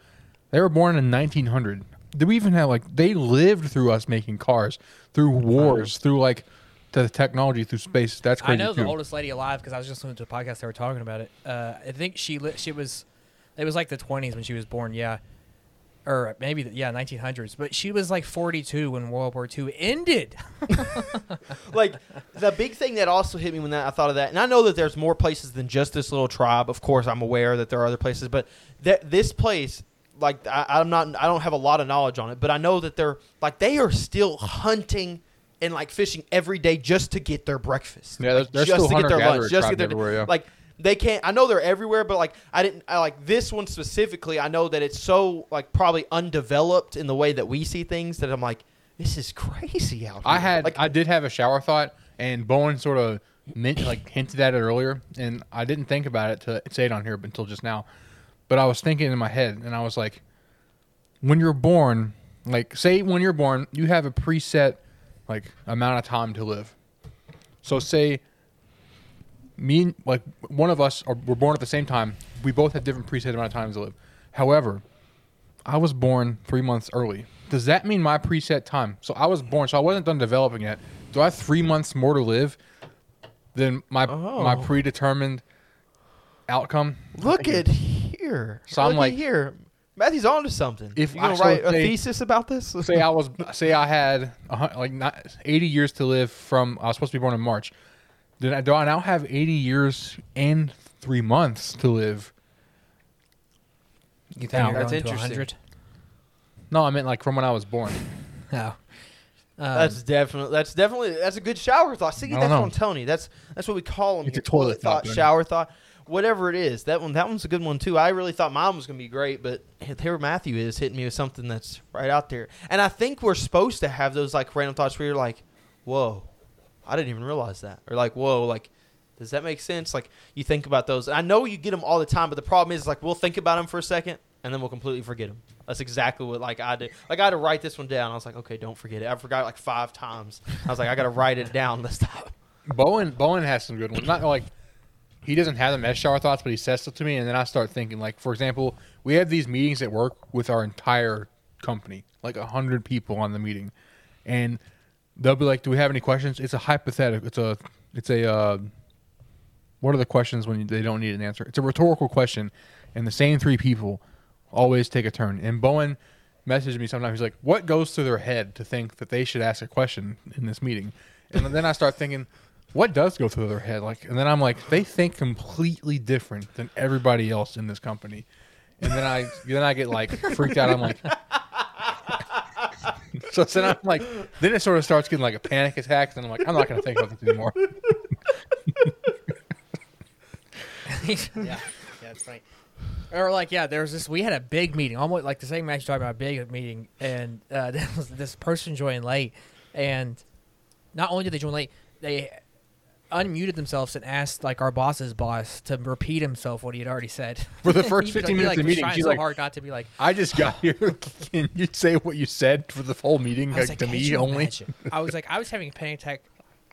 S3: They were born in 1900. Do we even have like they lived through us making cars, through wars, through like the technology, through space? That's crazy.
S4: I
S3: crazy
S4: know
S3: too.
S4: the oldest lady alive because I was just listening to a podcast. They were talking about it. Uh, I think she li- she was, it was like the twenties when she was born. Yeah, or maybe the, yeah 1900s, but she was like 42 when World War II ended.
S2: like the big thing that also hit me when that, I thought of that, and I know that there's more places than just this little tribe. Of course, I'm aware that there are other places, but that this place, like I, I'm not, I don't have a lot of knowledge on it, but I know that they're like they are still hunting and like fishing every day just to get their breakfast.
S3: Yeah,
S2: like,
S3: there's
S2: just
S3: still
S2: to get their lunch, just to get their
S3: yeah.
S2: like they can't. I know they're everywhere, but like I didn't. I like this one specifically. I know that it's so like probably undeveloped in the way that we see things that I'm like, this is crazy out here.
S3: I had
S2: like
S3: I did have a shower thought, and Bowen sort of meant, like hinted at it earlier, and I didn't think about it to say it on here until just now. But I was thinking in my head, and I was like, when you're born, like say when you're born, you have a preset like amount of time to live. So say me and- like one of us are were born at the same time. We both have different preset amount of time to live. However, I was born three months early. Does that mean my preset time? So I was born, so I wasn't done developing yet. Do I have three months more to live than my my
S2: Oh.
S3: predetermined outcome?
S2: Look at here.
S3: So I'm
S2: Look
S3: like-
S2: here. Matthew's on to something.
S3: If
S2: you
S3: I-
S2: gonna
S3: so
S2: write a
S3: say-
S2: thesis about this?
S3: say I was say I had a, hun- like not, 80 years to live from I was supposed to be born in March. Then I, do I now have 80 years and three months to live?
S4: You think
S3: Now,
S4: you're
S2: that's
S4: going to
S2: interesting.
S4: 100?
S3: No, I meant like from when I was born.
S4: No. Um,
S2: that's definitely that's definitely that's a good shower thought. See,
S3: I
S2: that's
S3: don't
S2: what
S3: know.
S2: I'm telling you. That's that's what we call them.
S3: It's
S2: here.
S3: a toilet thought,
S2: thought, shower thought, whatever it is. That one that one's a good one too. I really thought mine was gonna be great, but here Matthew is hitting me with something that's right out there. And I think we're supposed to have those like random thoughts where you're like, "Whoa, I didn't even realize that," or like, "Whoa, like." Does that make sense? Like you think about those. I know you get them all the time, but the problem is like we'll think about them for a second and then we'll completely forget them. That's exactly what like I did. Like I had to write this one down. I was like, okay, don't forget it. I forgot like five times. I was like, I got to write it down this time.
S3: Bowen Bowen has some good ones. Not like he doesn't have them as shower thoughts, but he says stuff to me, and then I start thinking. Like for example, we have these meetings at work with our entire company, like hundred people on the meeting, and they'll be like, "Do we have any questions?" It's a hypothetical. It's a it's a uh, what are the questions when they don't need an answer? It's a rhetorical question, and the same three people always take a turn. And Bowen messaged me sometimes. He's like, "What goes through their head to think that they should ask a question in this meeting?" And then I start thinking, "What does go through their head?" Like, and then I'm like, "They think completely different than everybody else in this company." And then I then I get like freaked out. I'm like. So then I'm like, then it sort of starts getting like a panic attack, and I'm like, I'm not going to think about this anymore.
S4: yeah, yeah, it's funny. Or like, yeah, there was this. We had a big meeting, almost like the same match talking about, a big meeting, and uh, there was this person joined late, and not only did they join late, they unmuted themselves and asked like our boss's boss to repeat himself what he had already said
S3: For the first 15 minutes
S4: like,
S3: of the meeting,
S4: trying
S3: she's
S4: so
S3: like,
S4: hard not to be like.
S3: I just got ah. here. Can you say what you said for the whole meeting, like,
S4: like,
S3: to me only?
S4: imagine?" I was like, I was having a panic attack,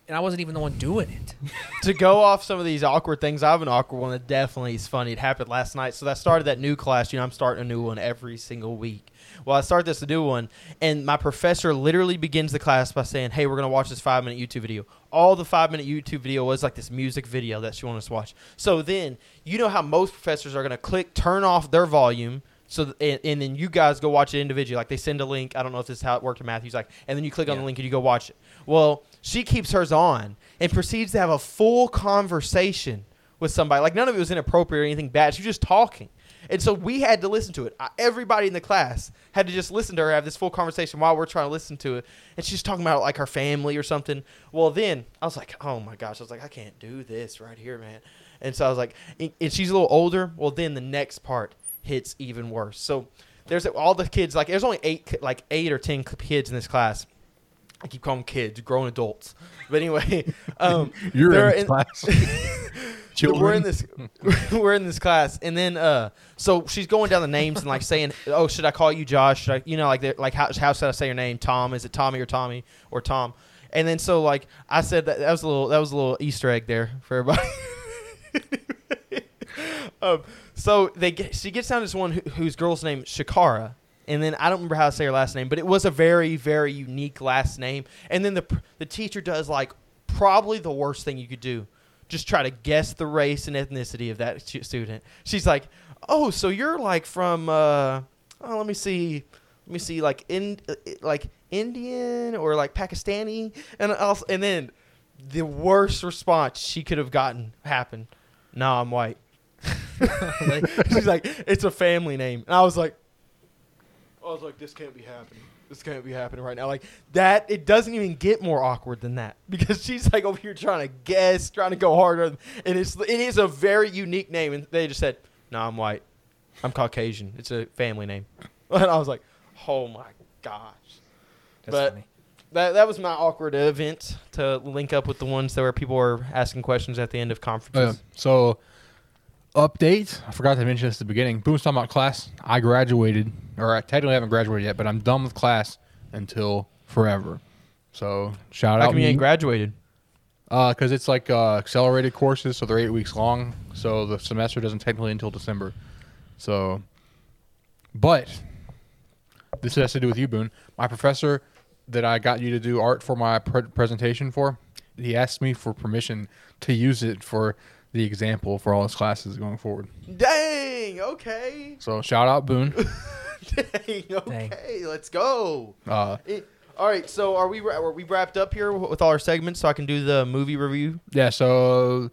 S4: and I wasn't even the one doing it.
S2: to go off some of these awkward things, I have an awkward one that definitely is funny. It happened last night. So I started that new class. You know, I'm starting a new one every single week. Well, I start this new one, and my professor literally begins the class by saying, "Hey, we're gonna watch this five minute YouTube video." All the five minute YouTube video was like this music video that she wanted us to watch. So then, you know how most professors are gonna click turn off their volume. So th- and, and then you guys go watch it individually. Like they send a link. I don't know if this is how it worked in Matthew's. Like, and then you click on the link and you go watch it. Well, she keeps hers on and proceeds to have a full conversation with somebody. Like none of it was inappropriate or anything bad. She was just talking. And so we had to listen to it. I, everybody in the class had to just listen to her have this full conversation while we're trying to listen to it. And she's talking about like her family or something. Well, then I was like, oh my gosh. I was like, I can't do this right here, man. And so I was like, and she's a little older. Well, then the next part hits even worse. So there's all the kids, like, there's only eight, like eight or 10 kids in this class. I keep calling them kids, grown adults. But anyway, um,
S3: You're
S2: they're
S3: in class.
S2: so we're in this we're in this class. And then uh so she's going down the names and like saying oh should i call you josh? Should I, you know like like how, how should i say your name? Tom? Is it tommy or tommy or tom? And then so like i said that that was a little that was a little easter egg there for everybody. Um, so they get, she gets down to this one who, whose girl's name is shakara. And then I don't remember how to say her last name, but it was a very, very unique last name. And then the the teacher does like probably the worst thing you could do, just try to guess the race and ethnicity of that student. She's like, "Oh, so you're like from uh, oh, let me see, let me see, like in uh, like Indian or like Pakistani, and also, and then the worst response she could have gotten happened. No, I'm white. She's like, it's a family name, and I was like, I was like, this can't be happening. This can't be happening right now. Like that, it doesn't even get more awkward than that because she's like over here trying to guess, trying to go harder, and it's it is a very unique name, and they just said, "No, I'm white. I'm Caucasian. It's a family name." And I was like, "Oh my gosh."
S4: That's
S2: But-
S4: funny.
S2: That that was my awkward event to link up with the ones that where people were asking questions at the end of
S3: Oh, yeah.
S2: conferences.
S3: So, update. I forgot to mention this at the beginning. Boom's talking about class. I graduated, or I technically haven't graduated yet, but I'm done with class until forever. So, shout
S2: How
S3: out
S2: come you
S3: me.
S2: ain't graduated?
S3: Because it's like uh, accelerated courses, so they're eight weeks long. So the semester doesn't technically until December. So, but this has to do with you, Boone. My professor that I got you to do art for my pre- presentation for, he asked me for permission to use it for the example for all his classes going forward.
S2: Dang. Okay.
S3: So shout out Boone.
S2: Dang. Okay. Let's go.
S3: Uh,
S2: It- all right. So are we are we wrapped up here with all our segments so I can do the movie review?
S3: yeah. So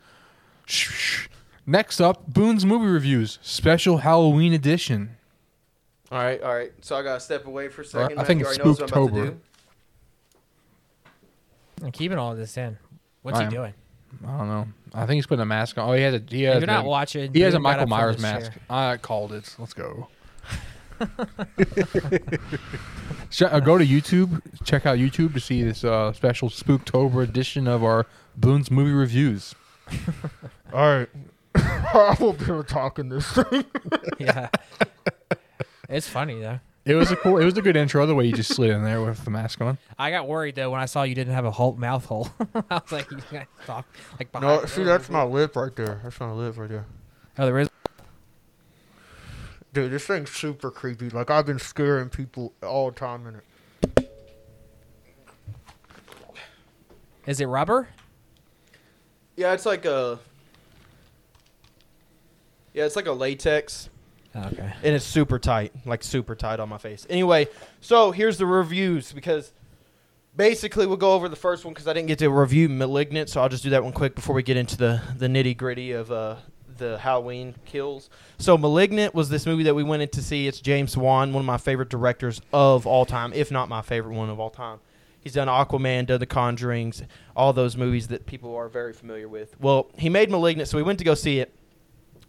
S3: shh, shh. next up, Boone's movie reviews special Halloween edition.
S2: All right. All right. So I gotta step away for a second.
S3: I think it's
S2: already knows I'm about to do.
S4: I'm keeping all this in. What's
S3: I
S4: he
S3: am.
S4: doing?
S3: I don't know. I think he's putting a mask on. Oh, he has a he has
S4: you're not
S3: a,
S4: watching,
S3: he has a Michael Myers mask.
S4: chair.
S3: I called it. Let's go. Sh- uh, go to YouTube. Check out YouTube to see this uh, special Spooktober edition of our Boone's movie reviews.
S2: All right. I will be talking this thing.
S4: yeah. It's funny though.
S3: It was a cool. It was a good intro. The way you just slid in there with the mask on.
S4: I got worried though when I saw you didn't have a whole mouth hole. I was like, you gotta talk like behind.
S2: No,
S4: it.
S2: see, that's my lip right there. That's my lip right there.
S4: Oh, there is.
S2: Dude, this thing's super creepy. Like I've been scaring people all the time in it.
S4: Is it rubber?
S2: Yeah, it's like a. Yeah, it's like a latex.
S4: Okay.
S2: and it's super tight, like super tight on my face. Anyway, so here's the reviews because basically we'll go over the first one because I didn't get to review *Malignant*, so I'll just do that one quick before we get into the the nitty gritty of uh, the Halloween kills. So *Malignant* was this movie that we went to see. It's James Wan, one of my favorite directors of all time, if not my favorite one of all time. He's done Aquaman, done The Conjurings, all those movies that people are very familiar with. Well, he made *Malignant*, so we went to go see it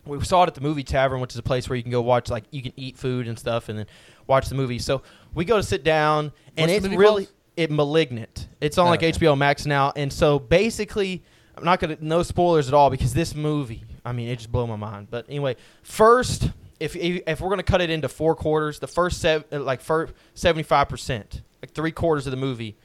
S2: we saw it at the movie tavern, which is a place where you can go watch like you can eat food and stuff, and then watch the movie. So we go to sit down, and
S4: What's
S2: it's really
S4: called?
S2: it malignant. It's on
S4: Oh,
S2: like
S4: okay.
S2: HBO Max now, and so basically, I'm not gonna no spoilers at all because this movie, I mean, it just blew my mind. But anyway, first, if if, if we're gonna cut it into four quarters, the first sev- uh, like first seventy five percent, like three quarters of the movie.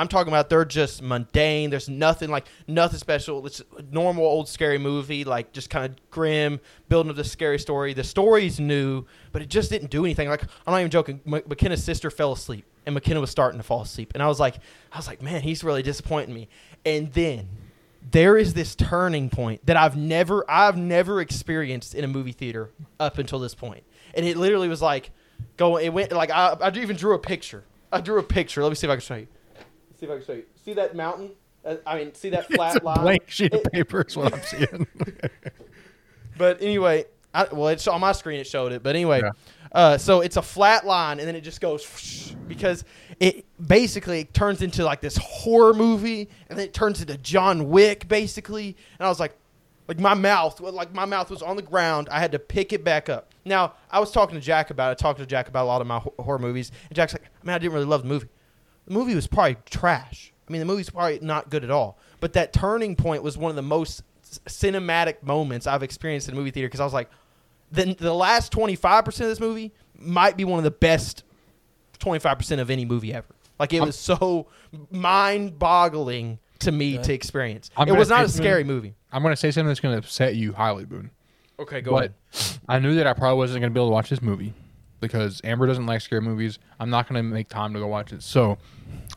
S2: I'm talking about they're just mundane. There's nothing like nothing special. It's a normal old scary movie, like just kind of grim, building up this scary story. The story's new, but it just didn't do anything. Like I'm not even joking. M- McKenna's sister fell asleep, and McKenna was starting to fall asleep, and I was like, I was like, man, he's really disappointing me. And then there is this turning point that I've never, I've never experienced in a movie theater up until this point. and it literally was like, go. It went like I, I even drew a picture. I drew a picture. Let me see if I can show you. See if I can show you. See that mountain? Uh, I mean, see that flat
S3: It's a
S2: line?
S3: blank sheet of paper is what I'm seeing.
S2: but anyway, I, well, it's on my screen. It showed it. But anyway,
S3: Yeah.
S2: uh, so it's a flat line, and then it just goes because it basically it turns into like this horror movie, and then it turns into John Wick, basically. And I was like, like my mouth, like my mouth was on the ground. I had to pick it back up. Now I was talking to Jack about it. I Talked to Jack about a lot of my horror movies, and Jack's like, man, I didn't really love the movie. The movie was probably trash. I mean, the movie's probably not good at all. But that turning point was one of the most cinematic moments I've experienced in a movie theater because I was like, the, the last 25% of this movie might be one of the best 25% of any movie ever. Like, it was so mind boggling to me
S4: Good.
S2: to experience.
S3: I'm
S2: it was not a
S3: say-
S2: scary movie.
S3: I'm going to say something that's going to upset you highly, Boone.
S2: Okay, go
S3: but ahead. I knew that I probably wasn't going to be able to watch this movie because Amber doesn't like scary movies. I'm not going to make time to go watch it. So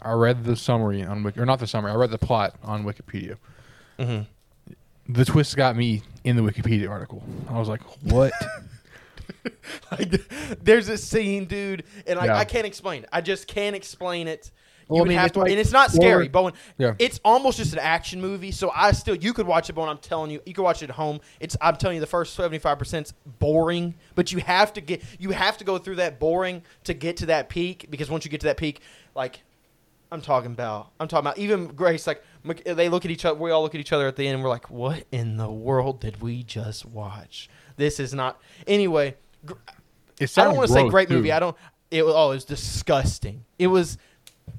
S3: I read the summary on Wiki, or not the summary. I read the plot on Wikipedia.
S2: Mm-hmm.
S3: The twist got me in the Wikipedia article. I was like, "What
S2: like, there's a scene, dude, and like
S3: Yeah.
S2: I can't explain it. I just can't explain it. You
S3: Well, I
S2: would
S3: mean,
S2: have to,
S3: like-
S2: and it's not scary, Bowen.
S3: yeah.
S2: It's almost just an action movie. So I still, you could watch it, Bowen. I'm telling you, you could watch it at home. It's, I'm telling you, the first 75 percent boring, but you have to get, you have to go through that boring to get to that peak because once you get to that peak, like I'm talking about. I'm talking about even Grace. Like they look at each other. We all look at each other at the end. and We're like, "What in the world did we just watch? This is not." Anyway, gr- I don't want to say great
S3: too.
S2: movie. I don't. It was. Oh, it was disgusting. It was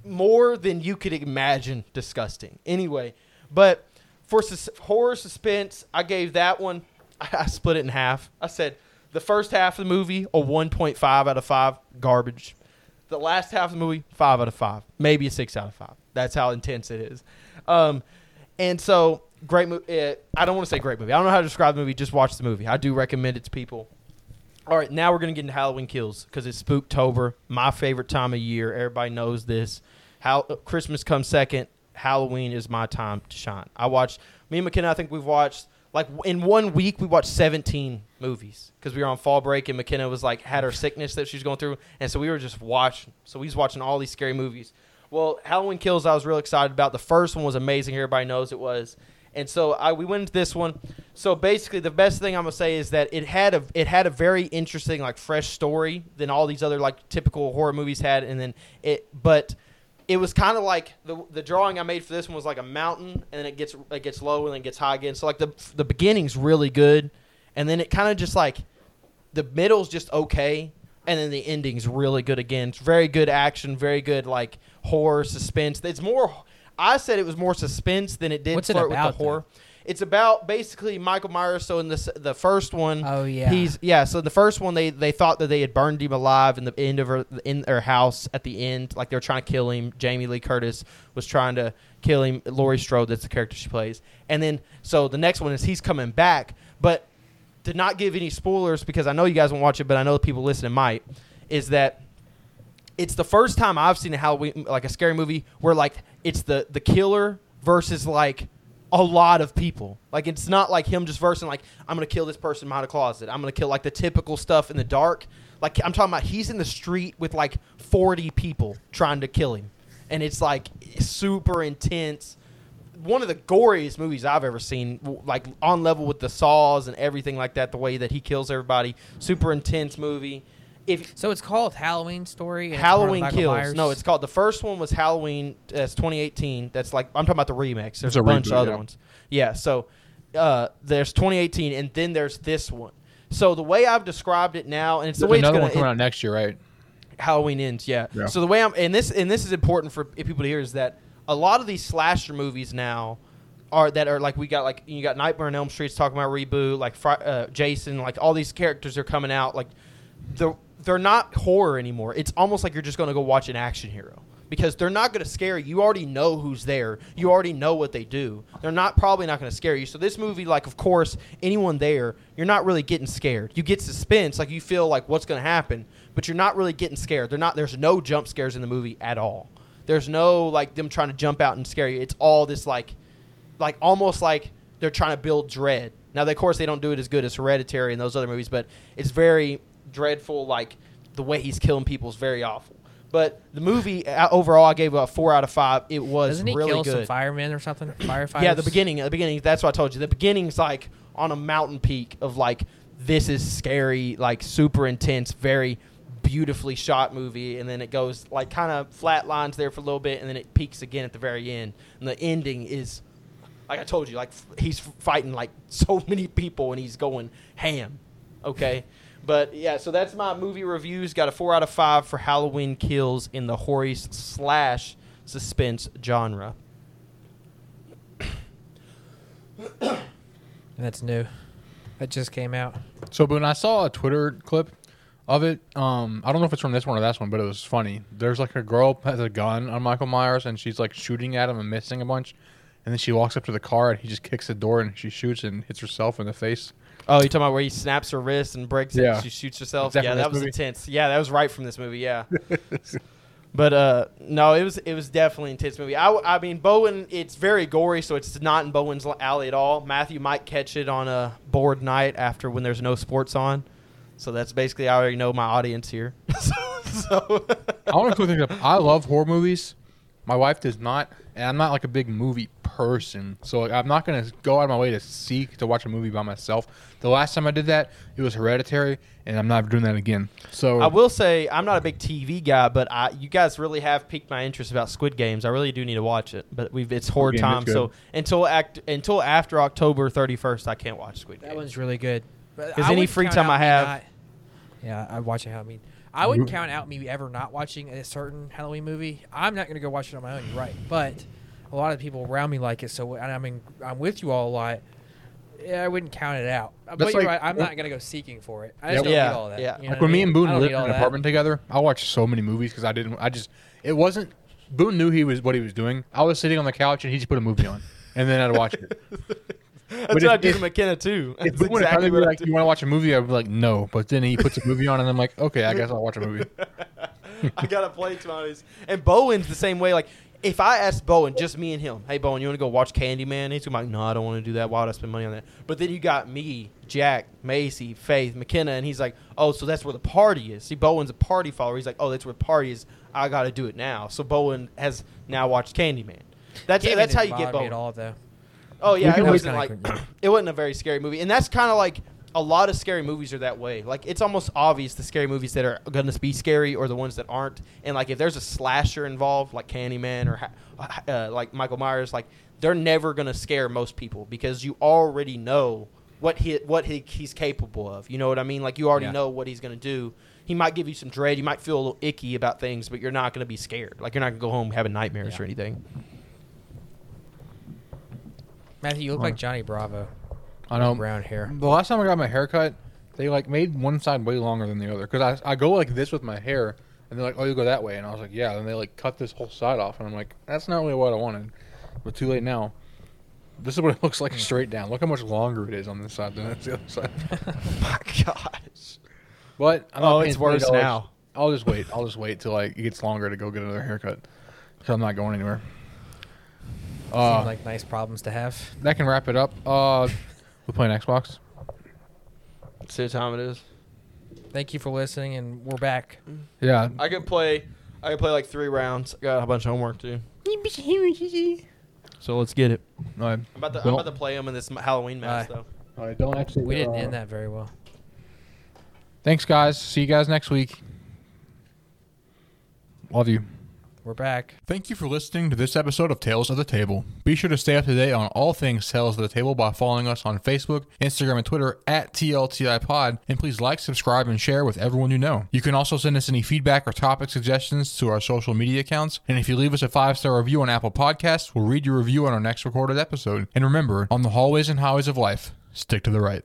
S2: more than you could imagine disgusting. Anyway, but for sus- horror suspense, I gave that one. I, split it in half. I said the first half of the movie a 1.5 out of five, garbage. The last half of the movie, five out of five, maybe a six out of five. That's how intense it is. Um, and so great movie. Uh, I don't want to say great movie. I don't know how to describe the movie. Just watch the movie. I do recommend it to people. All right, now we're gonna get into Halloween Kills because it's Spooktober, my favorite time of year. Everybody knows this. How uh, Christmas comes second. Halloween is my time to shine. I watched. Me and McKenna. I think we've watched like in one week we watched 17 movies because we were on fall break and McKenna was like had her sickness that she was going through, and so we were just watching. So we was watching all these scary movies. Well, Halloween Kills, I was real excited about. The first one was amazing. Everybody knows it was. And so I, we went into this one. So basically, the best thing I'm gonna say is that it had a it had a very interesting like fresh story than all these other like typical horror movies had. And then it, but it was kind of like the the drawing I made for this one was like a mountain, and then it gets it gets low and then gets high again. So like the the beginning's really good, and then it kind of just like the middle's just okay, and then the ending's really good again. It's very good action, very good like horror suspense. It's more. I said it was more suspense than it did
S4: What's it
S2: flirt
S4: about,
S2: with the horror. It's about basically Michael Myers. So in the the first one,
S4: Oh, yeah.
S2: he's yeah. So the first one, they they thought that they had burned him alive in the end of her in their house at the end, like they were trying to kill him. Jamie Lee Curtis was trying to kill him. Laurie Strode, that's the character she plays. And then so the next one is he's coming back, but to not give any spoilers because I know you guys won't watch it, but I know the people listening might. Is that it's the first time I've seen a Halloween like a scary movie where like it's the the killer versus like a lot of people. Like it's not like him just versing like I'm gonna kill this person behind a closet. I'm gonna kill like the typical stuff in the dark. Like I'm talking about he's in the street with like 40 people trying to kill him, and it's like super intense. One of the goriest movies I've ever seen, like on level with the saws and everything like that. The way that he kills everybody, super intense movie. If
S4: So it's called Halloween Story. and it's part of
S2: Halloween
S4: Michael
S2: Kills.
S4: Myers?
S2: No, it's called the first one was Halloween. That's 2018. That's like I'm talking about the remix. There's
S3: It's
S2: a,
S3: a
S2: bunch
S3: reboot,
S2: of other
S3: yeah.
S2: ones. Yeah. So uh, there's 2018, and then there's this one. So the way I've described it now, and it's the
S3: There's
S2: way it's
S3: another
S2: gonna
S3: one coming
S2: it-
S3: out next year, right?
S2: Halloween ends. Yeah.
S3: Yeah.
S2: So the way I'm and this and this is important for people to hear is that a lot of these slasher movies now are that are like we got like you got Nightmare on Elm Street's talking about reboot like uh, Jason like all these characters are coming out like they're they're not horror anymore. It's almost like you're just going to go watch an action hero because they're not going to scare you. You already know who's there. You already know what they do. They're not probably not going to scare you. So this movie, like of course, anyone there, you're not really getting scared. You get suspense, like you feel like what's going to happen, but you're not really getting scared. They're not. There's no jump scares in the movie at all. There's no like them trying to jump out and scare you. It's all this like, like almost like they're trying to build dread. Now, of course, they don't do it as good as Hereditary and those other movies, but it's very dreadful. Like the way he's killing people is very awful. But the movie uh, overall, I gave a four out of five. It was
S4: Doesn't he
S2: really
S4: kill
S2: good.
S4: some firemen or something? Firefighters.
S2: Yeah, the beginning. The beginning. That's what I told you. The beginning's like on a mountain peak of like this is scary, like super intense, very beautifully shot movie, and then it goes like kind of flat lines there for a little bit, and then it peaks again at the very end. And the ending is like I told you, like f- he's fighting like so many people, and he's going ham. Okay. But yeah, so that's my movie reviews. Got a four out of five for Halloween Kills in the horror slash suspense genre.
S4: That's new. That just came out.
S3: So, but when I saw a Twitter clip of it, um, I don't know if it's from this one or that one, but it was funny. There's like a girl has a gun on Michael Myers, and she's like shooting at him and missing a bunch, and then she walks up to the car and he just kicks the door and she shoots and hits herself in the face.
S2: Oh, you talking about where he snaps her wrist and breaks it? And she shoots herself.
S3: That
S2: yeah, that was
S3: movie?
S2: intense. Yeah, that was right from this movie. Yeah. but uh, no, it was it was definitely an intense movie. I, I mean, Bowen, it's very gory, so it's not in Bowen's alley at all. Matthew might catch it on a bored night after when there's no sports on. So that's basically I already know my audience here. so, so
S3: I want to clear things up. I love horror movies. My wife does not, and I'm not like a big movie person. So like, I'm not gonna go out of my way to seek to watch a movie by myself. The last time I did that, it was Hereditary, and I'm not doing that again. So
S2: I will say I'm not a big TV guy, but I you guys really have piqued my interest about Squid Games. I really do need to watch it, but we've it's horror
S3: Game
S2: time. So until act until after October 31st, I can't watch Squid Games.
S4: That one's really good. But
S2: Because any free time I have-
S4: not- yeah, I watch it. I mean, I wouldn't count out me ever not watching a certain Halloween movie. I'm not going to go watch it on my own. You're right, but a lot of people around me like it. So, and I mean, I'm with you all a lot. Yeah, I wouldn't count it out. but
S3: That's
S4: you're
S3: like-
S4: right. I'm not going to go seeking for it. I just
S3: Yeah.
S4: don't
S2: Yeah,
S4: need all that.
S2: yeah.
S4: you know
S3: like when
S4: I
S3: me and Boone lived in
S4: all
S3: an
S4: that.
S3: apartment together, I watched so many movies because I didn't. I just it wasn't. Boone knew he was what he was doing. I was sitting on the couch and he just put a movie on, and then I'd watch it.
S2: That's
S3: But
S2: what
S3: if-
S2: I do
S3: if-
S2: to McKenna too.
S3: If
S2: That's
S3: Boone would have
S2: exactly
S3: come to me
S2: what I
S3: like,
S2: do.
S3: "You want to watch a movie?" I'd be like, "No," but then he puts a movie on, and I'm like, "Okay, I guess I'll watch a movie."
S2: I gotta play Tony's. And Bowen's the same way. Like, if I asked Bowen, just me and him, hey Bowen, you want to go watch Candyman? He's gonna be like, no, I don't want to do that. Why would I spend money on that? But then you got me, Jack, Macy, Faith, McKenna, and he's like, oh, so that's where the party is. See, Bowen's a party follower. He's like, oh, that's where the party is. I gotta do it now. So Bowen has now watched Candyman. That's
S4: Candyman
S2: that's how you get Bowen.
S4: at all, though.
S2: Oh yeah, it wasn't like it wasn't a very scary movie, and that's kind of like a lot of scary movies are that way. Like it's almost obvious the scary movies that are going to be scary or the ones that aren't. And like if there's a slasher involved, like Candyman or ha- uh, like Michael Myers, like they're never going to scare most people because you already know what he what he, he's capable of. You know what I mean? Like you already
S4: Yeah.
S2: know what he's going to do. He might give you some dread. You might feel a little icky about things, but you're not going to be scared. Like you're not going to go home having nightmares
S4: Yeah.
S2: or anything.
S4: Matthew, you look like Johnny Bravo.
S3: I know.
S4: Brown hair.
S3: The last time I got my hair cut, they like made one side way longer than the other because I, I go like this with my hair, and they're like, "Oh, you go that way," and I was like, "Yeah." And they like cut this whole side off, and I'm like, "That's not really what I wanted." But too late now. This is what it looks like hmm. straight down. Look how much longer it is on this side than it's the other side.
S2: My gosh.
S3: But I'm not
S2: Oh,
S3: paying
S2: it's worse
S3: $20.
S2: now.
S3: I'll just wait. I'll just wait till like it gets longer to go get another haircut. So I'm not going anywhere. Uh,
S4: Seem like nice problems to have.
S3: that can wrap it up. Uh, we're playing Xbox.
S2: See what time it is.
S4: Thank you for listening, and we're back.
S3: Yeah.
S2: I could play. I could play like three rounds. I got a bunch of homework too. So let's get it.
S3: All right.
S2: I'm about to, I'm
S3: Don't-
S2: about to play them in this Halloween match
S4: Aye.
S2: though.
S3: All right. Don't actually.
S4: We didn't
S3: uh,
S4: end that very well.
S3: Thanks, guys. See you guys next week. Love you.
S4: We're back.
S1: Thank you for listening to this episode of Tales of the Table. Be sure to stay up to date on all things Tales of the Table by following us on Facebook, Instagram, and Twitter at TLTI Pod. And please like, subscribe, and share with everyone you know. You can also send us any feedback or topic suggestions to our social media accounts. And if you leave us a five star review on Apple Podcasts, we'll read your review on our next recorded episode. And remember, on the hallways and highways of life, stick to the right.